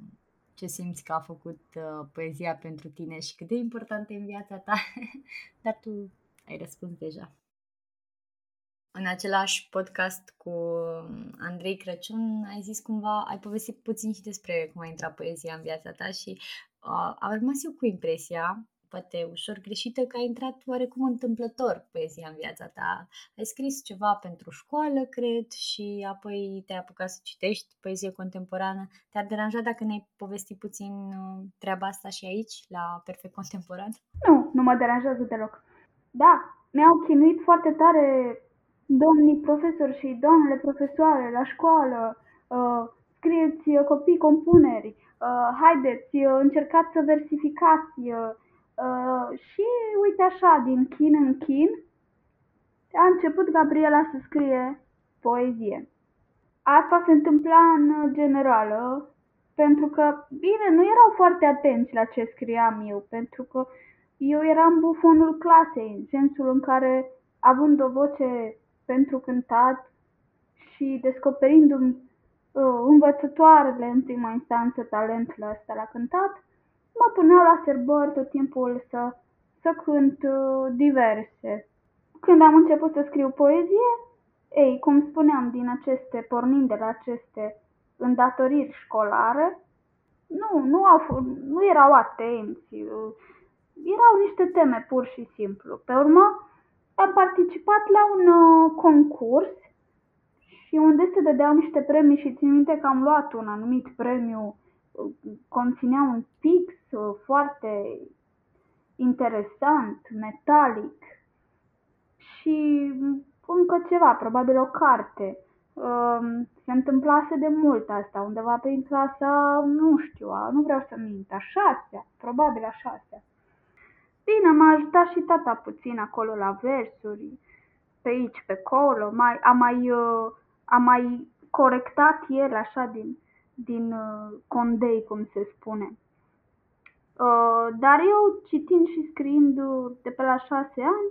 ce simți că a făcut uh, poezia pentru tine și cât de importantă e în viața ta, dar tu ai răspuns deja în același podcast cu Andrei Crăciun, ai zis cumva, ai povestit puțin și despre cum a intrat poezia în viața ta și uh, am rămas eu cu impresia, poate ușor greșită, că a intrat oarecum întâmplător poezia în viața ta. Ai scris ceva pentru școală, cred, și apoi te-ai apucat să citești poezie contemporană. Te-ar deranja dacă ne-ai povestit puțin uh, treaba asta și aici, la Perfect Contemporan? Nu, nu mă deranjează deloc. Da, mi-au chinuit foarte tare domnii profesori și doamnele profesoare la școală, uh, scrieți uh, copii compuneri, uh, haideți, uh, încercați să versificați. Uh, uh, și uite așa, din chin în chin, a început Gabriela să scrie poezie. Asta se întâmpla în generală, pentru că, bine, nu erau foarte atenți la ce scriam eu, pentru că eu eram bufonul clasei, în sensul în care, având o voce pentru cântat și descoperindu-mi uh, învățătoarele în prima instanță talentul ăsta la cântat, mă puneau la serbări tot timpul să, să cânt uh, diverse. Când am început să scriu poezie, ei, cum spuneam, din aceste, pornind de la aceste îndatoriri școlare, nu, nu, au, nu erau atenți, uh, erau niște teme pur și simplu. Pe urmă, am participat la un uh, concurs și unde se dădeau niște premii și țin minte că am luat un anumit premiu, uh, conținea un pix uh, foarte interesant, metalic și încă ceva, probabil o carte. Um, se întâmplase de mult asta, undeva prin clasa, nu știu, nu vreau să mint, a șasea, probabil a șasea. Bine, m-a ajutat și tata puțin acolo la versuri, pe aici, pe acolo, mai, a mai, uh, a mai corectat el așa din, din uh, condei, cum se spune. Uh, dar eu, citind și scriind de pe la șase ani,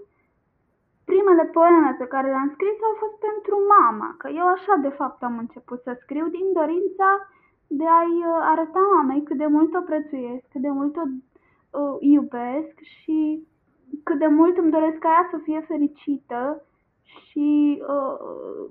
primele poeme pe care le-am scris au fost pentru mama, că eu așa de fapt am început să scriu din dorința de a-i arăta mamei cât de mult o prețuiesc, cât de mult o iubesc și cât de mult îmi doresc ca ea să fie fericită și uh,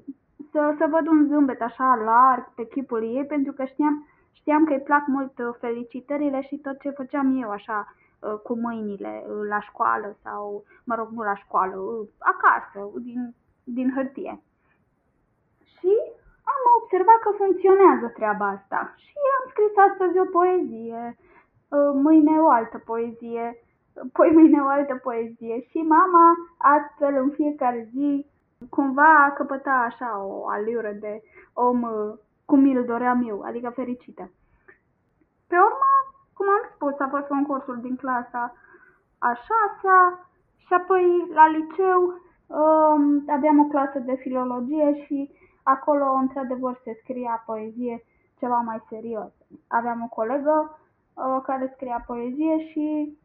să, să văd un zâmbet așa larg pe chipul ei, pentru că știam, știam că îi plac mult uh, felicitările și tot ce făceam eu așa uh, cu mâinile uh, la școală sau, mă rog, nu la școală, acasă, din, din hârtie. Și am observat că funcționează treaba asta și am scris astăzi o poezie, mâine o altă poezie, poi mâine o altă poezie și mama astfel în fiecare zi cumva căpăta așa o aliură de om uh, cum mi-l doream eu, adică fericită. Pe urmă, cum am spus, a fost concursul din clasa a șasea și apoi la liceu um, aveam o clasă de filologie și acolo într-adevăr se scria poezie ceva mai serios. Aveam o colegă uh, care scria poezie și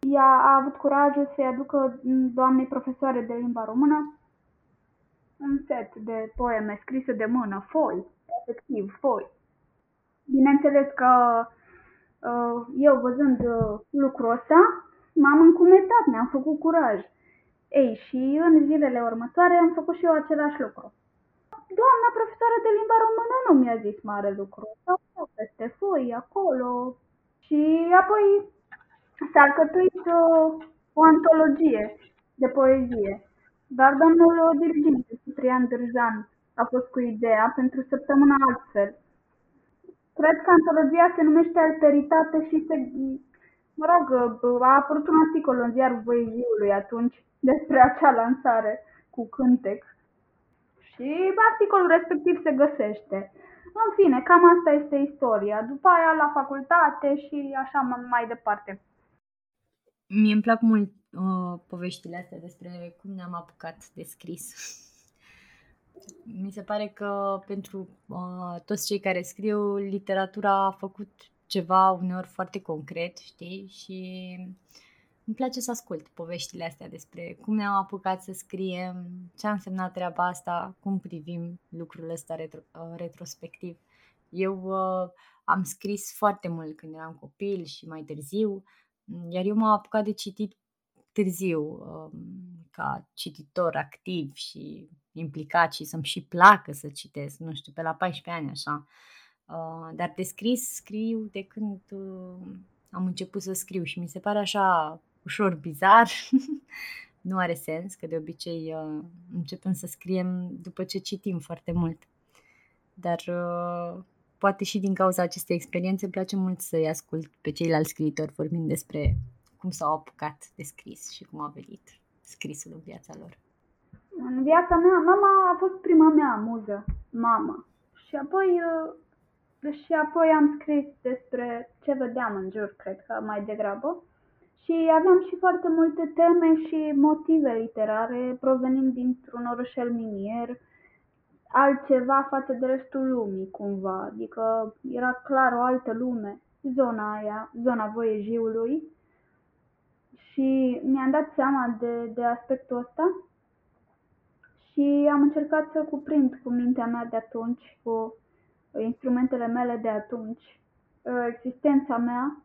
ea a avut curajul să-i aducă doamnei profesoare de limba română un set de poeme scrise de mână, foi, efectiv, foi. Bineînțeles că uh, eu văzând uh, lucrul ăsta, m-am încumetat, mi-am făcut curaj. Ei, și în zilele următoare am făcut și eu același lucru. Doamna profesoară de limba română nu mi-a zis mare lucru. Sau peste foi, acolo. Și apoi s-a alcătuit uh, o antologie de poezie. Dar domnul dirigent, Ciprian Dârjan, a fost cu ideea pentru săptămâna altfel. Cred că antologia se numește Alteritate și se, mă rog, a apărut un articol în ziarul Voieziului atunci despre acea lansare cu cântec. Și articolul respectiv se găsește. În fine, cam asta este istoria. După aia la facultate și așa mai departe. Mie îmi plac mult uh, poveștile astea despre cum ne-am apucat de scris. Mi se pare că pentru uh, toți cei care scriu, literatura a făcut ceva uneori foarte concret, știi? Și îmi place să ascult poveștile astea despre cum ne-am apucat să scriem, ce a însemnat treaba asta, cum privim lucrul ăsta retro, uh, retrospectiv. Eu uh, am scris foarte mult când eram copil și mai târziu, iar eu m-am apucat de citit târziu, um, ca cititor activ și implicat și să-mi și placă să citesc, nu știu, pe la 14 ani așa. Uh, dar de scris scriu de când uh, am început să scriu și mi se pare așa ușor bizar. nu are sens, că de obicei uh, începem să scriem după ce citim foarte mult. Dar poate și din cauza acestei experiențe îmi place mult să-i ascult pe ceilalți scriitori vorbind despre cum s-au apucat de scris și cum a venit scrisul în viața lor. În viața mea, mama a fost prima mea muză, mama. Și apoi, uh, și apoi am scris despre ce vedeam în jur, cred că mai degrabă. Și aveam și foarte multe teme și motive literare provenind dintr-un orășel minier, altceva față de restul lumii, cumva. Adică era clar o altă lume, zona aia, zona Voiejiului. Și mi-am dat seama de, de aspectul ăsta și am încercat să cuprind cu mintea mea de atunci, cu instrumentele mele de atunci, existența mea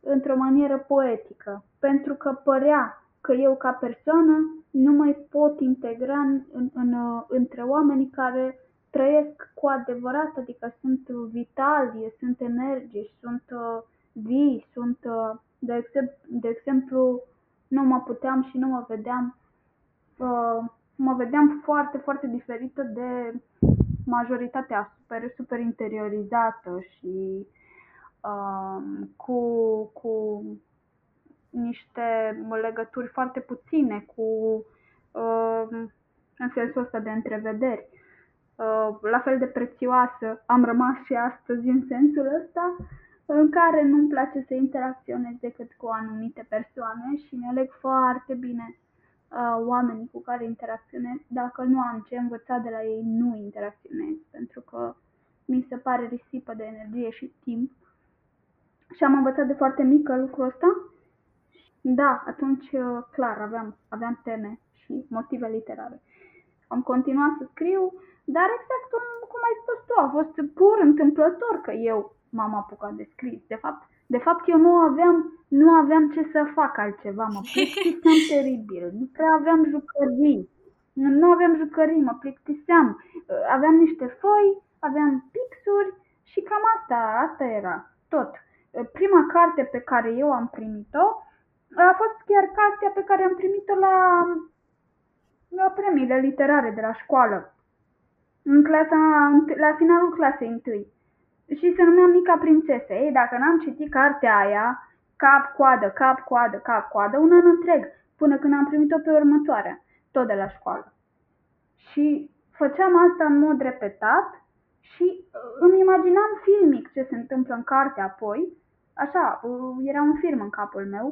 într-o manieră poetică, pentru că părea că eu ca persoană nu mai pot integra în, în, în, între oamenii care trăiesc cu adevărat, adică sunt vitali, sunt energici, sunt uh, vii, sunt, uh, de, exemplu, de exemplu, nu mă puteam și nu mă vedeam, uh, mă vedeam foarte, foarte diferită de majoritatea super, super interiorizată și uh, cu, cu niște legături foarte puține cu uh, în sensul ăsta de întrevederi. Uh, la fel de prețioasă am rămas și astăzi în sensul ăsta în care nu-mi place să interacționez decât cu anumite persoane și mi aleg foarte bine uh, oamenii cu care interacționez. Dacă nu am ce învăța de la ei, nu interacționez, pentru că mi se pare risipă de energie și timp. Și am învățat de foarte mică lucrul ăsta da, atunci uh, clar aveam, aveam teme și motive literare. Am continuat să scriu, dar exact cum, cum ai spus tu, a fost pur întâmplător că eu m-am apucat de scris. De fapt, de fapt eu nu aveam, nu aveam ce să fac altceva, mă plictiseam teribil, nu prea aveam jucării. Nu aveam jucării, mă plictiseam. Aveam niște foi, aveam pixuri și cam asta, asta era tot. Prima carte pe care eu am primit-o a fost chiar cartea pe care am primit-o la, la premiile literare de la școală. În clasa, la finalul clasei întâi. Și se numea Mica Prințesă. Ei, dacă n-am citit cartea aia, cap, coadă, cap, coadă, cap, coadă, un an întreg, până când am primit-o pe următoarea, tot de la școală. Și făceam asta în mod repetat și uh, îmi imaginam filmic ce se întâmplă în carte apoi, așa, uh, era un film în capul meu,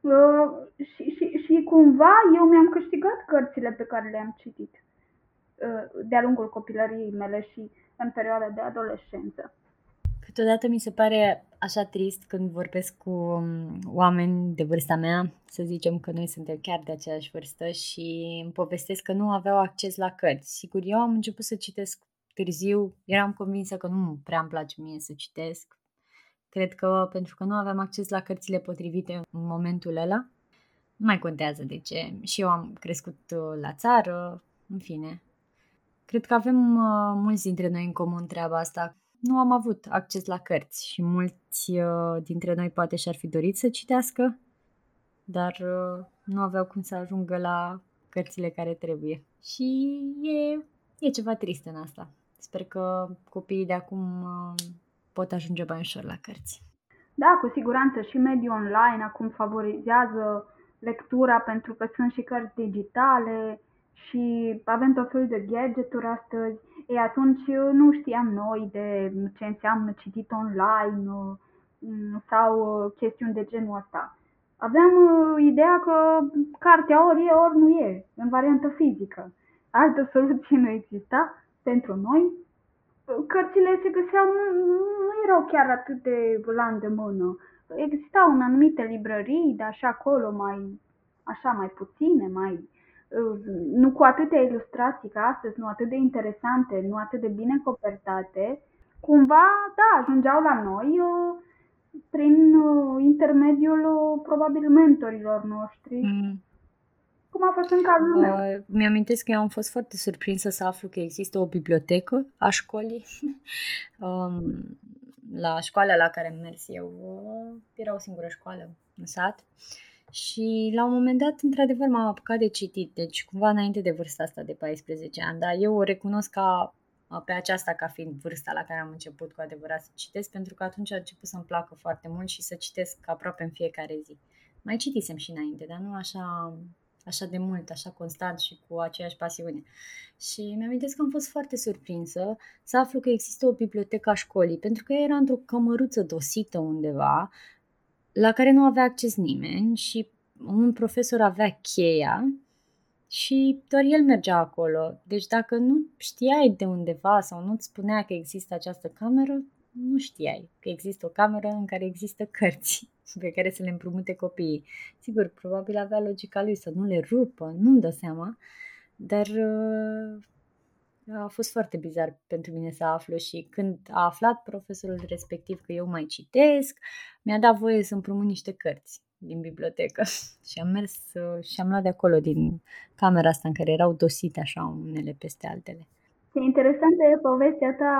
uh, și, și, și cumva eu mi-am câștigat cărțile pe care le-am citit de-a lungul copilăriei mele și în perioada de adolescență. Câteodată mi se pare așa trist când vorbesc cu um, oameni de vârsta mea, să zicem că noi suntem chiar de aceeași vârstă și îmi povestesc că nu aveau acces la cărți. Sigur, eu am început să citesc târziu, eram convinsă că nu prea îmi place mie să citesc. Cred că pentru că nu aveam acces la cărțile potrivite în momentul ăla, nu mai contează de ce. Și eu am crescut uh, la țară, în fine. Cred că avem uh, mulți dintre noi în comun treaba asta nu am avut acces la cărți și mulți uh, dintre noi poate și-ar fi dorit să citească, dar uh, nu aveau cum să ajungă la cărțile care trebuie. Și e, e ceva trist în asta. Sper că copiii de acum uh, pot ajunge mai ușor la cărți. Da, cu siguranță și mediul online acum favorizează lectura pentru că sunt și cărți digitale și avem tot felul de gadgeturi astăzi ei, atunci uh, nu știam noi de ce înseamnă citit online uh, mm, sau uh, chestiuni de genul ăsta. Aveam ideea că cartea ori e, ori nu e, în variantă fizică. Altă soluție nu exista pentru noi. Cărțile se găseau, nu, nu erau chiar atât de la îndemână. Existau în anumite librării, dar și acolo mai, așa, mai puține, mai nu cu atâtea ilustrații ca astăzi, nu atât de interesante, nu atât de bine copertate, cumva, da, ajungeau la noi uh, prin uh, intermediul uh, probabil mentorilor noștri. Mm. Cum a fost în cazul meu. Uh, mi-amintesc că eu am fost foarte surprinsă să aflu că există o bibliotecă a școlii. um, la școala la care am mers eu, uh, era o singură școală în sat. Uh, și la un moment dat, într-adevăr, m-am apucat de citit, deci cumva înainte de vârsta asta de 14 ani, dar eu o recunosc ca pe aceasta ca fiind vârsta la care am început cu adevărat să citesc, pentru că atunci a început să-mi placă foarte mult și să citesc aproape în fiecare zi. Mai citisem și înainte, dar nu așa, așa de mult, așa constant și cu aceeași pasiune. Și mi-am că am fost foarte surprinsă să aflu că există o bibliotecă a școlii, pentru că era într-o cămăruță dosită undeva, la care nu avea acces nimeni și un profesor avea cheia și doar el mergea acolo. Deci dacă nu știai de undeva sau nu-ți spunea că există această cameră, nu știai că există o cameră în care există cărți pe care să le împrumute copiii. Sigur, probabil avea logica lui să nu le rupă, nu-mi dă seama, dar uh, a fost foarte bizar pentru mine să aflu și când a aflat profesorul respectiv că eu mai citesc, mi-a dat voie să împrumut niște cărți din bibliotecă și am mers uh, și am luat de acolo din camera asta în care erau dosite așa unele peste altele. Ce interesantă e povestea ta,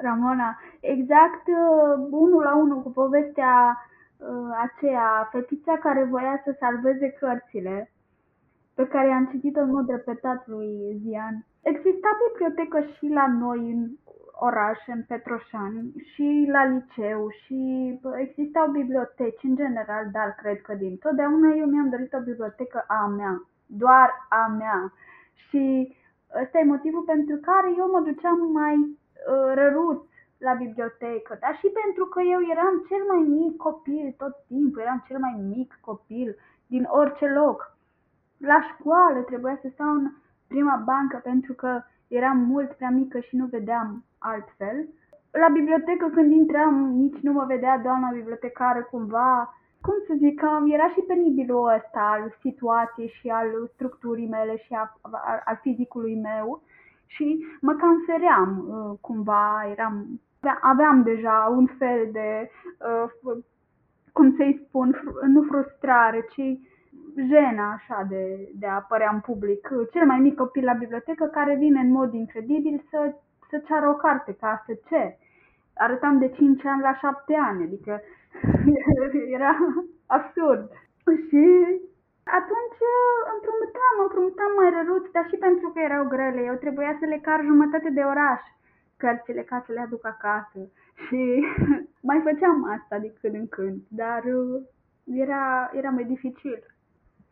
Ramona. Exact uh, unul la unul cu povestea uh, aceea, fetița care voia să salveze cărțile pe care am citit-o în mod repetat lui Zian. Exista bibliotecă și la noi în oraș, în Petroșani, și la liceu și existau biblioteci în general, dar cred că din totdeauna eu mi-am dorit o bibliotecă a mea, doar a mea. Și ăsta e motivul pentru care eu mă duceam mai uh, răruț la bibliotecă, dar și pentru că eu eram cel mai mic copil tot timpul, eram cel mai mic copil din orice loc. La școală trebuia să stau în prima bancă pentru că eram mult prea mică și nu vedeam altfel. La bibliotecă când intram nici nu mă vedea doamna bibliotecară cumva. Cum să zic, că era și penibilul ăsta al situației și al structurii mele și a, a, al fizicului meu și mă cam feream uh, cumva, eram, aveam deja un fel de, uh, cum să-i spun, nu frustrare, ci jena așa de, de a apărea în public. Cel mai mic copil la bibliotecă care vine în mod incredibil să, să ceară o carte, ca să cer. Arătam de 5 ani la 7 ani, adică era absurd. Și atunci împrumutam, împrumutam mai răruți, dar și pentru că erau grele. Eu trebuia să le car jumătate de oraș cărțile ca să le aduc acasă. Și mai făceam asta de când în când, dar uh, era, era mai dificil.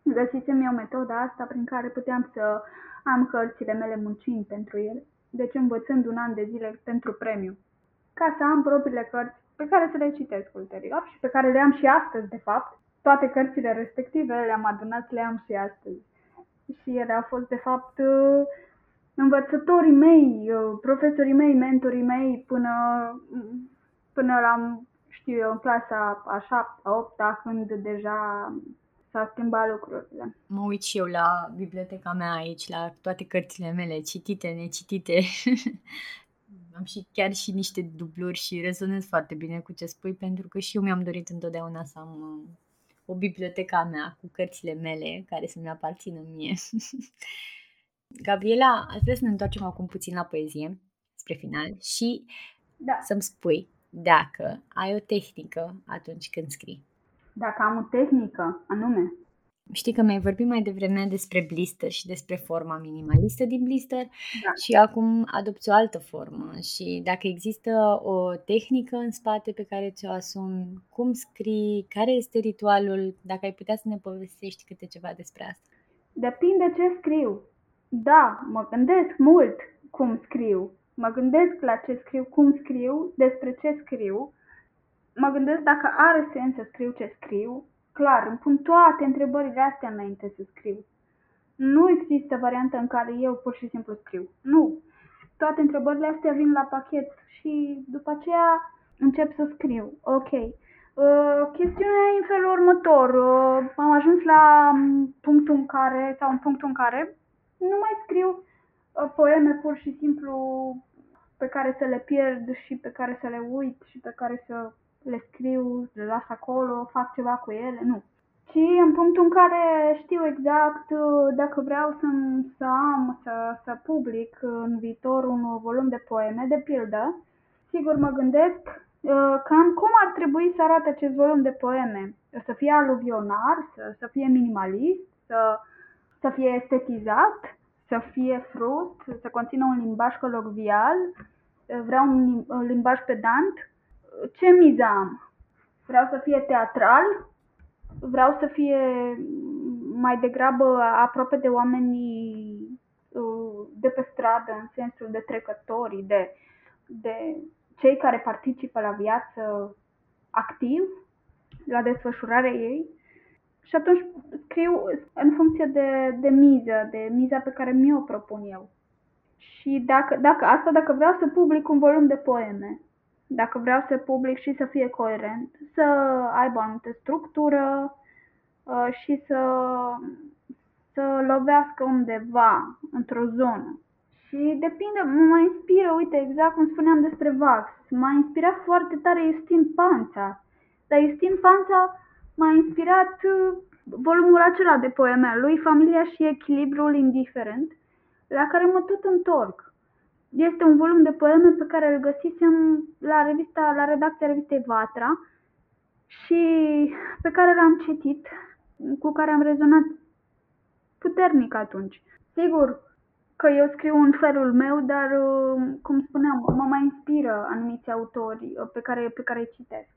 Găsisem eu metoda asta prin care puteam să am cărțile mele muncind pentru ele, deci învățând un an de zile pentru premiu, ca să am propriile cărți pe care să le citesc ulterior și pe care le am și astăzi, de fapt. Toate cărțile respective le-am adunat, le am și astăzi. Și ele au fost, de fapt, uh, învățătorii mei, uh, profesorii mei, mentorii mei până, până la, știu eu, în clasa a șaptea, a opta, când deja s-au schimbat lucrurile. Mă uit și eu la biblioteca mea aici, la toate cărțile mele, citite, necitite. Am și chiar și niște dubluri și rezonez foarte bine cu ce spui, pentru că și eu mi-am dorit întotdeauna să am uh, o bibliotecă a mea cu cărțile mele care să-mi aparțină mie. Gabriela, aș vrea să ne întoarcem acum puțin la poezie, spre final, și da. să-mi spui dacă ai o tehnică atunci când scrii. Dacă am o tehnică, anume? Știi că mi-ai vorbit mai devreme despre blister și despre forma minimalistă din blister da. și acum adopți o altă formă și dacă există o tehnică în spate pe care ți-o asumi, cum scrii, care este ritualul, dacă ai putea să ne povestești câte ceva despre asta. Depinde ce scriu. Da, mă gândesc mult cum scriu. Mă gândesc la ce scriu, cum scriu, despre ce scriu. Mă gândesc dacă are sens să scriu ce scriu. Clar, îmi pun toate întrebările astea înainte să scriu. Nu există variantă în care eu pur și simplu scriu. Nu. Toate întrebările astea vin la pachet și după aceea încep să scriu. Ok. Uh, chestiunea e în felul următor. Uh, am ajuns la punctul în care, sau în punctul în care nu mai scriu uh, poeme pur și simplu pe care să le pierd și pe care să le uit și pe care să le scriu, le las acolo, fac ceva cu ele, nu. Și în punctul în care știu exact uh, dacă vreau să, să am, să, să public în viitor un volum de poeme, de pildă, sigur mă gândesc uh, cam cum ar trebui să arate acest volum de poeme. Să fie aluvionar, să, să fie minimalist, să să fie estetizat, să fie frust, să conțină un limbaj colocvial, vreau un limbaj pedant. Ce miză am? Vreau să fie teatral, vreau să fie mai degrabă aproape de oamenii uh, de pe stradă, în sensul de trecători, de, de cei care participă la viață activ, la desfășurarea ei. Și atunci scriu în funcție de, de miză, de miza pe care mi-o propun eu. Și dacă, dacă asta, dacă vreau să public un volum de poeme, dacă vreau să public și să fie coerent, să aibă o anumită structură uh, și să, să lovească undeva, într-o zonă. Și depinde, mă inspiră, uite, exact cum spuneam despre Vax, m-a inspirat foarte tare Justin Panța. Dar Justin Panța m-a inspirat uh, volumul acela de poeme lui, Familia și echilibrul indiferent, la care mă tot întorc. Este un volum de poeme pe care îl găsisem la, revista, la redacția revistei Vatra și pe care l-am citit, cu care am rezonat puternic atunci. Sigur că eu scriu în felul meu, dar, uh, cum spuneam, mă mai inspiră anumiți autori uh, pe care, pe care îi citesc.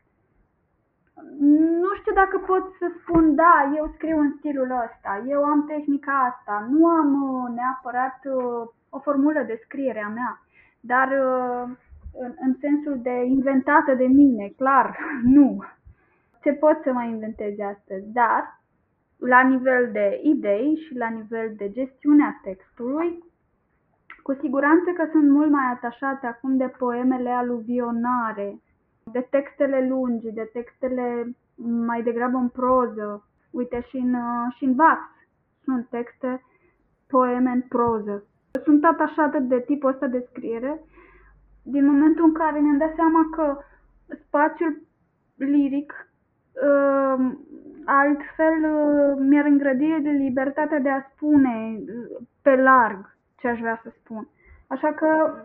Nu știu dacă pot să spun, da, eu scriu în stilul ăsta, eu am tehnica asta, nu am uh, neapărat uh, o formulă de scriere a mea, dar uh, în, în sensul de inventată de mine, clar, nu. Ce pot să mai inventez astăzi, dar la nivel de idei și la nivel de gestiunea textului, cu siguranță că sunt mult mai atașate acum de poemele aluvionare, de textele lungi, de textele mai degrabă în proză. Uite, și în, uh, și în Vax sunt texte, poeme în proză. Sunt atașată de tipul ăsta de scriere din momentul în care mi-am dat seama că spațiul liric uh, altfel mi-ar îngrădi libertatea de a spune pe larg ce aș vrea să spun. Așa că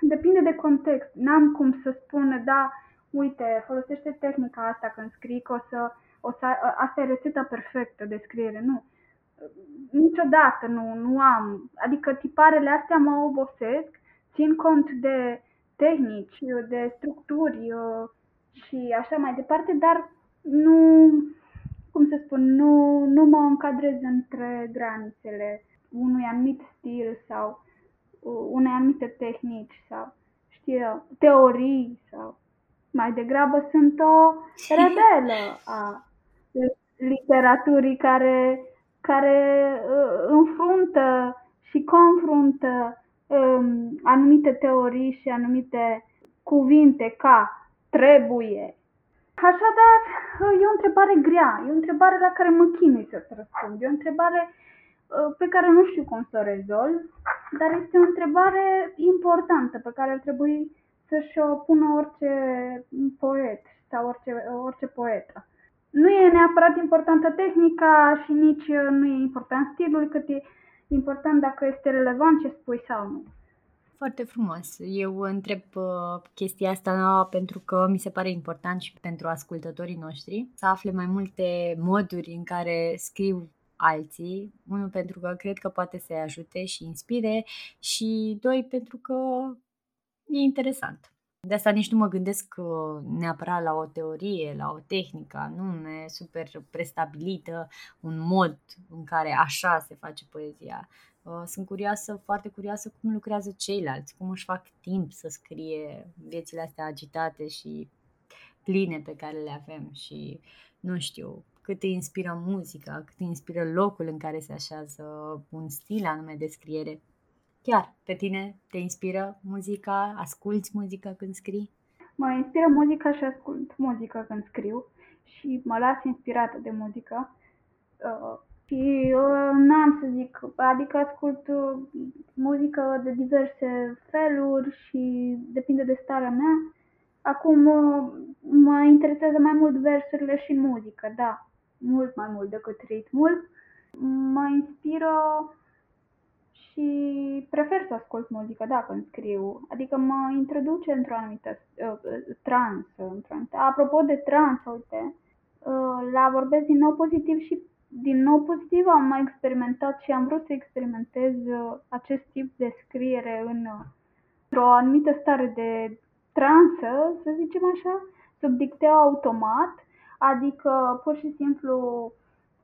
depinde de context. N-am cum să spun, da, uite, folosește tehnica asta când scrii, că o să, o să, asta e rețeta perfectă de scriere. Nu. Niciodată nu, nu am. Adică tiparele astea mă obosesc, țin cont de tehnici, de structuri uh, și așa mai departe, dar nu, cum să spun, nu, nu mă încadrez între granițele unui anumit stil sau unei anumite tehnici sau, știu teorii sau mai degrabă sunt o rebelă a literaturii care, care uh, înfruntă și confruntă um, anumite teorii și anumite cuvinte ca trebuie. Așadar, e o întrebare grea, e o întrebare la care mă chinui să-ți răspund, e o întrebare uh, pe care nu știu cum să o rezolv, dar este o întrebare importantă pe care ar trebui să-și o pună orice poet sau orice, orice poetă. Nu e neapărat importantă tehnica și nici nu e important stilul, cât e important dacă este relevant ce spui sau nu. Foarte frumos. Eu întreb uh, chestia asta pentru că mi se pare important și pentru ascultătorii noștri să afle mai multe moduri în care scriu alții. Unul pentru că cred că poate să-i ajute și inspire și doi pentru că e interesant. De asta nici nu mă gândesc uh, neapărat la o teorie, la o tehnică anume super prestabilită, un mod în care așa se face poezia. Uh, sunt curioasă, foarte curioasă cum lucrează ceilalți, cum își fac timp să scrie viețile astea agitate și pline pe care le avem și nu știu cât îi inspiră muzica, cât îi inspiră locul în care se așează un stil anume de scriere. Chiar, pe tine te inspiră muzica? Asculți muzica când scrii? Mă inspiră muzica și ascult muzică când scriu și mă las inspirată de muzică. Uh, și uh, n-am să zic, adică ascult uh, muzică de diverse feluri și depinde de starea mea. Acum uh, mă interesează mai mult versurile și muzică, da, mult mai mult decât ritmul. Mă inspiră și prefer să ascult muzică, da, când scriu. Adică mă introduce într-o anumită uh, trans. Într-o anumită... Apropo de trans, uite, uh, la vorbesc din nou pozitiv și din nou pozitiv am mai experimentat și am vrut să experimentez uh, acest tip de scriere în, uh, într-o anumită stare de transă, să zicem așa, sub dicteu automat, adică pur și simplu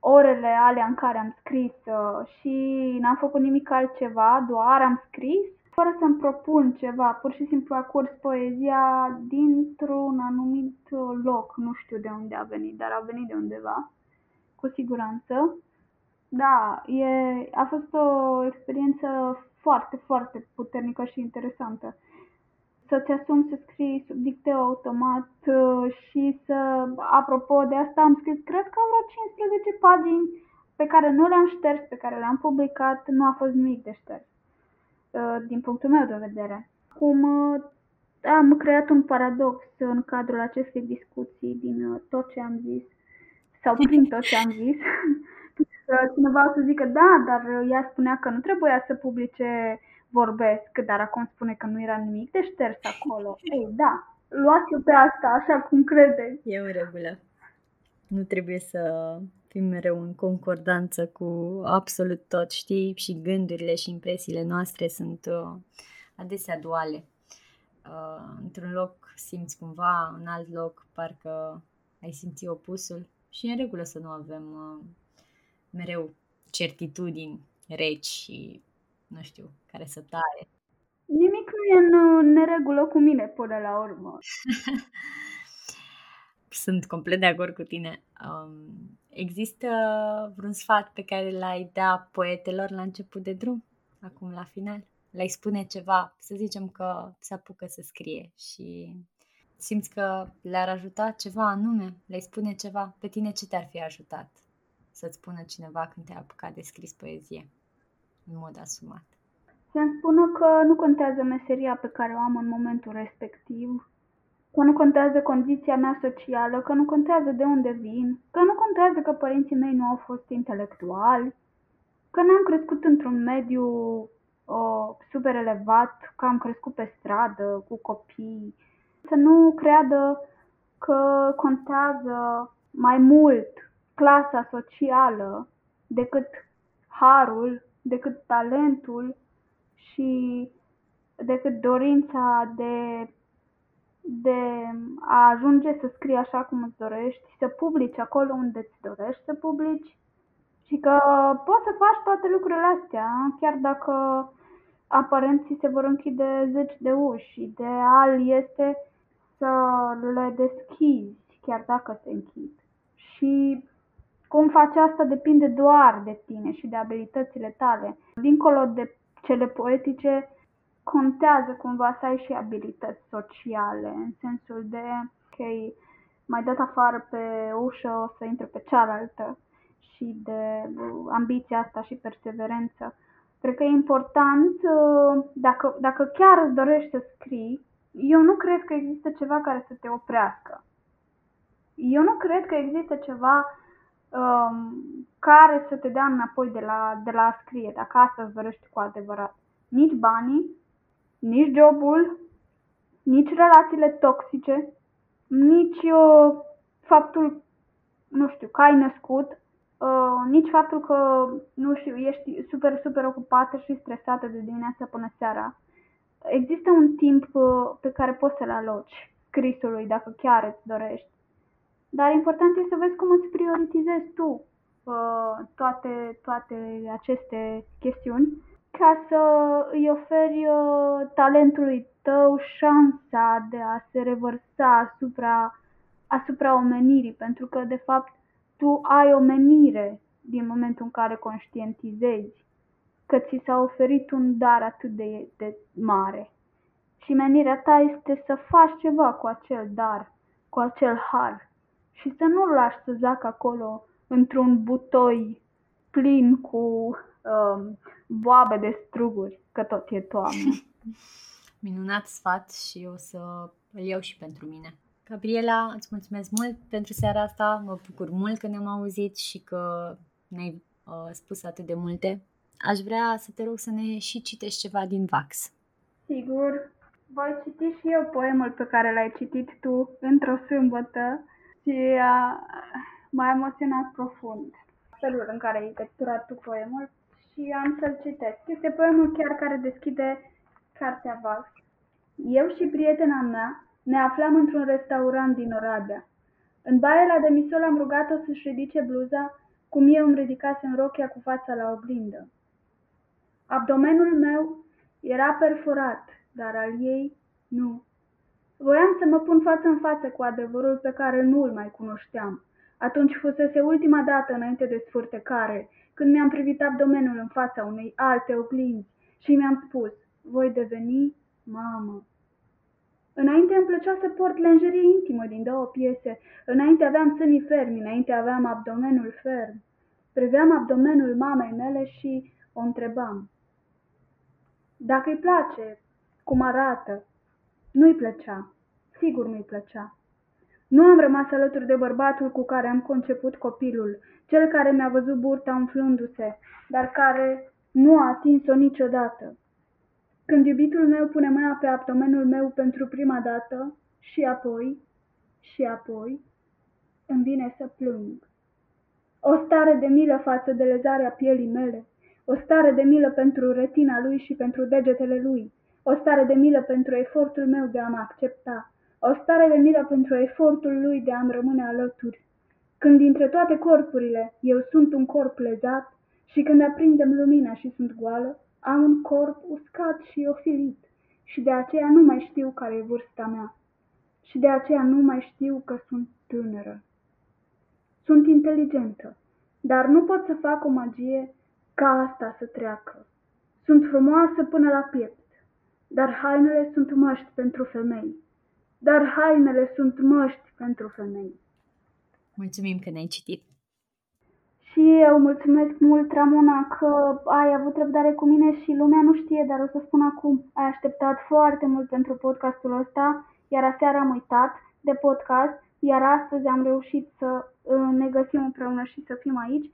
orele alea în care am scris uh, și n-am făcut nimic altceva, doar am scris, fără să-mi propun ceva, pur și simplu a curs poezia dintr-un anumit loc, nu știu de unde a venit, dar a venit de undeva, cu siguranță. Da, e, a fost o experiență foarte, foarte puternică și interesantă să-ți asumi să scrii sub dicteu automat uh, și să, apropo de asta, am scris, cred că vreo 15 pagini pe care nu le-am șters, pe care le-am publicat, nu a fost nimic de șters, uh, din punctul meu de vedere. Acum uh, am creat un paradox în cadrul acestei discuții din tot ce am zis, sau prin tot ce am zis. Cineva o să zică, da, dar ea spunea că nu trebuia să publice vorbesc, dar acum spune că nu era nimic de șters acolo. Ei, da, luați-o pe asta așa cum credeți. E în regulă. Nu trebuie să fim mereu în concordanță cu absolut tot, știi? Și gândurile și impresiile noastre sunt uh, adesea duale. Uh, într-un loc simți cumva, în alt loc parcă ai simți opusul și e în regulă să nu avem uh, mereu certitudini reci și nu știu, care să taie. Nimic nu e în neregulă cu mine până la urmă. Sunt complet de acord cu tine. Um, există vreun sfat pe care l-ai da poetelor la început de drum, acum la final? Le-ai spune ceva, să zicem că se apucă să scrie și simți că le-ar ajuta ceva anume, le-ai spune ceva, pe tine ce te-ar fi ajutat să-ți spună cineva când te-ai apucat de scris poezie? În mod asumat. Să-mi spună că nu contează meseria pe care o am în momentul respectiv, că nu contează condiția mea socială, că nu contează de unde vin, că nu contează că părinții mei nu au fost intelectuali, că n-am crescut într-un mediu uh, super elevat, că am crescut pe stradă cu copii, să nu creadă că contează mai mult clasa socială decât harul, decât talentul și decât dorința de, de a ajunge să scrii așa cum îți dorești, să publici acolo unde îți dorești să publici și că poți să faci toate lucrurile astea, chiar dacă aparent ți se vor închide zeci de uși. Ideal este să le deschizi, chiar dacă se închid. Și cum faci asta depinde doar de tine și de abilitățile tale. Dincolo de cele poetice, contează cumva să ai și abilități sociale, în sensul de, ok, mai dat afară pe ușă, o să intre pe cealaltă și de ambiția asta și perseverență. Cred că e important, uh, dacă, dacă chiar îți dorești să scrii, eu nu cred că există ceva care să te oprească. Eu nu cred că există ceva um, care să te dea înapoi de la, de la a scrie, dacă asta îți dorești cu adevărat. Nici banii, nici jobul, nici relațiile toxice, nici uh, faptul, nu știu, că ai născut, uh, nici faptul că, nu știu, ești super, super ocupată și stresată de dimineața până seara. Există un timp uh, pe care poți să-l aloci scrisului, dacă chiar îți dorești. Dar important este să vezi cum îți prioritizezi tu uh, toate, toate aceste chestiuni ca să îi oferi uh, talentului tău șansa de a se revărsa asupra, asupra omenirii, pentru că, de fapt, tu ai o menire din momentul în care conștientizezi că ți s-a oferit un dar atât de, de mare. Și menirea ta este să faci ceva cu acel dar, cu acel har și să nu-l lași să zacă acolo într-un butoi plin cu um, boabe de struguri, că tot e toamnă. Minunat sfat și o să îl iau și pentru mine. Gabriela, îți mulțumesc mult pentru seara asta, mă bucur mult că ne-am auzit și că ne-ai uh, spus atât de multe. Aș vrea să te rog să ne și citești ceva din Vax. Sigur, voi citi și eu poemul pe care l-ai citit tu într-o sâmbătă și uh, m-a emoționat profund felul în care ai capturat tu poemul și am să-l citesc. Este poemul chiar care deschide cartea Vax. Eu și prietena mea ne aflam într-un restaurant din Oradea. În baia la demisol am rugat-o să-și ridice bluza, cum eu îmi ridicasem rochia cu fața la oglindă. Abdomenul meu era perforat, dar al ei nu. Voiam să mă pun față în față cu adevărul pe care nu îl mai cunoșteam. Atunci fusese ultima dată înainte de sfârtecare, când mi-am privit abdomenul în fața unei alte oglinzi și mi-am spus, voi deveni mamă. Înainte îmi plăcea să port lenjerie intimă din două piese. Înainte aveam sânii fermi, înainte aveam abdomenul ferm. Priveam abdomenul mamei mele și o întrebam. Dacă îi place, cum arată, nu-i plăcea. Sigur nu-i plăcea. Nu am rămas alături de bărbatul cu care am conceput copilul, cel care mi-a văzut burta umflându-se, dar care nu a atins-o niciodată. Când iubitul meu pune mâna pe abdomenul meu pentru prima dată, și apoi, și apoi, îmi vine să plâng. O stare de milă față de lezarea pielii mele, o stare de milă pentru retina lui și pentru degetele lui, o stare de milă pentru efortul meu de a mă accepta, o stare de milă pentru efortul lui de a-mi rămâne alături. Când dintre toate corpurile eu sunt un corp lezat și când aprindem lumina și sunt goală, am un corp uscat și ofilit și de aceea nu mai știu care e vârsta mea și de aceea nu mai știu că sunt tânără. Sunt inteligentă, dar nu pot să fac o magie ca asta să treacă. Sunt frumoasă până la piept, dar hainele sunt măști pentru femei. Dar hainele sunt măști pentru femei. Mulțumim că ne-ai citit. Și eu mulțumesc mult, Ramona, că ai avut răbdare cu mine și lumea nu știe, dar o să spun acum. Ai așteptat foarte mult pentru podcastul ăsta. iar aseară am uitat de podcast, iar astăzi am reușit să uh, ne găsim împreună și să fim aici.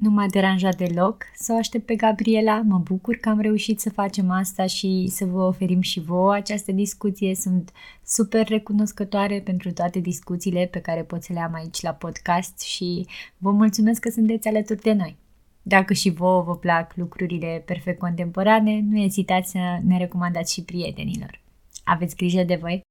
Nu m-a deranjat deloc să o aștept pe Gabriela, mă bucur că am reușit să facem asta și să vă oferim și vouă această discuție. Sunt super recunoscătoare pentru toate discuțiile pe care pot să le am aici la podcast și vă mulțumesc că sunteți alături de noi. Dacă și vouă vă plac lucrurile perfect contemporane, nu ezitați să ne recomandați și prietenilor. Aveți grijă de voi!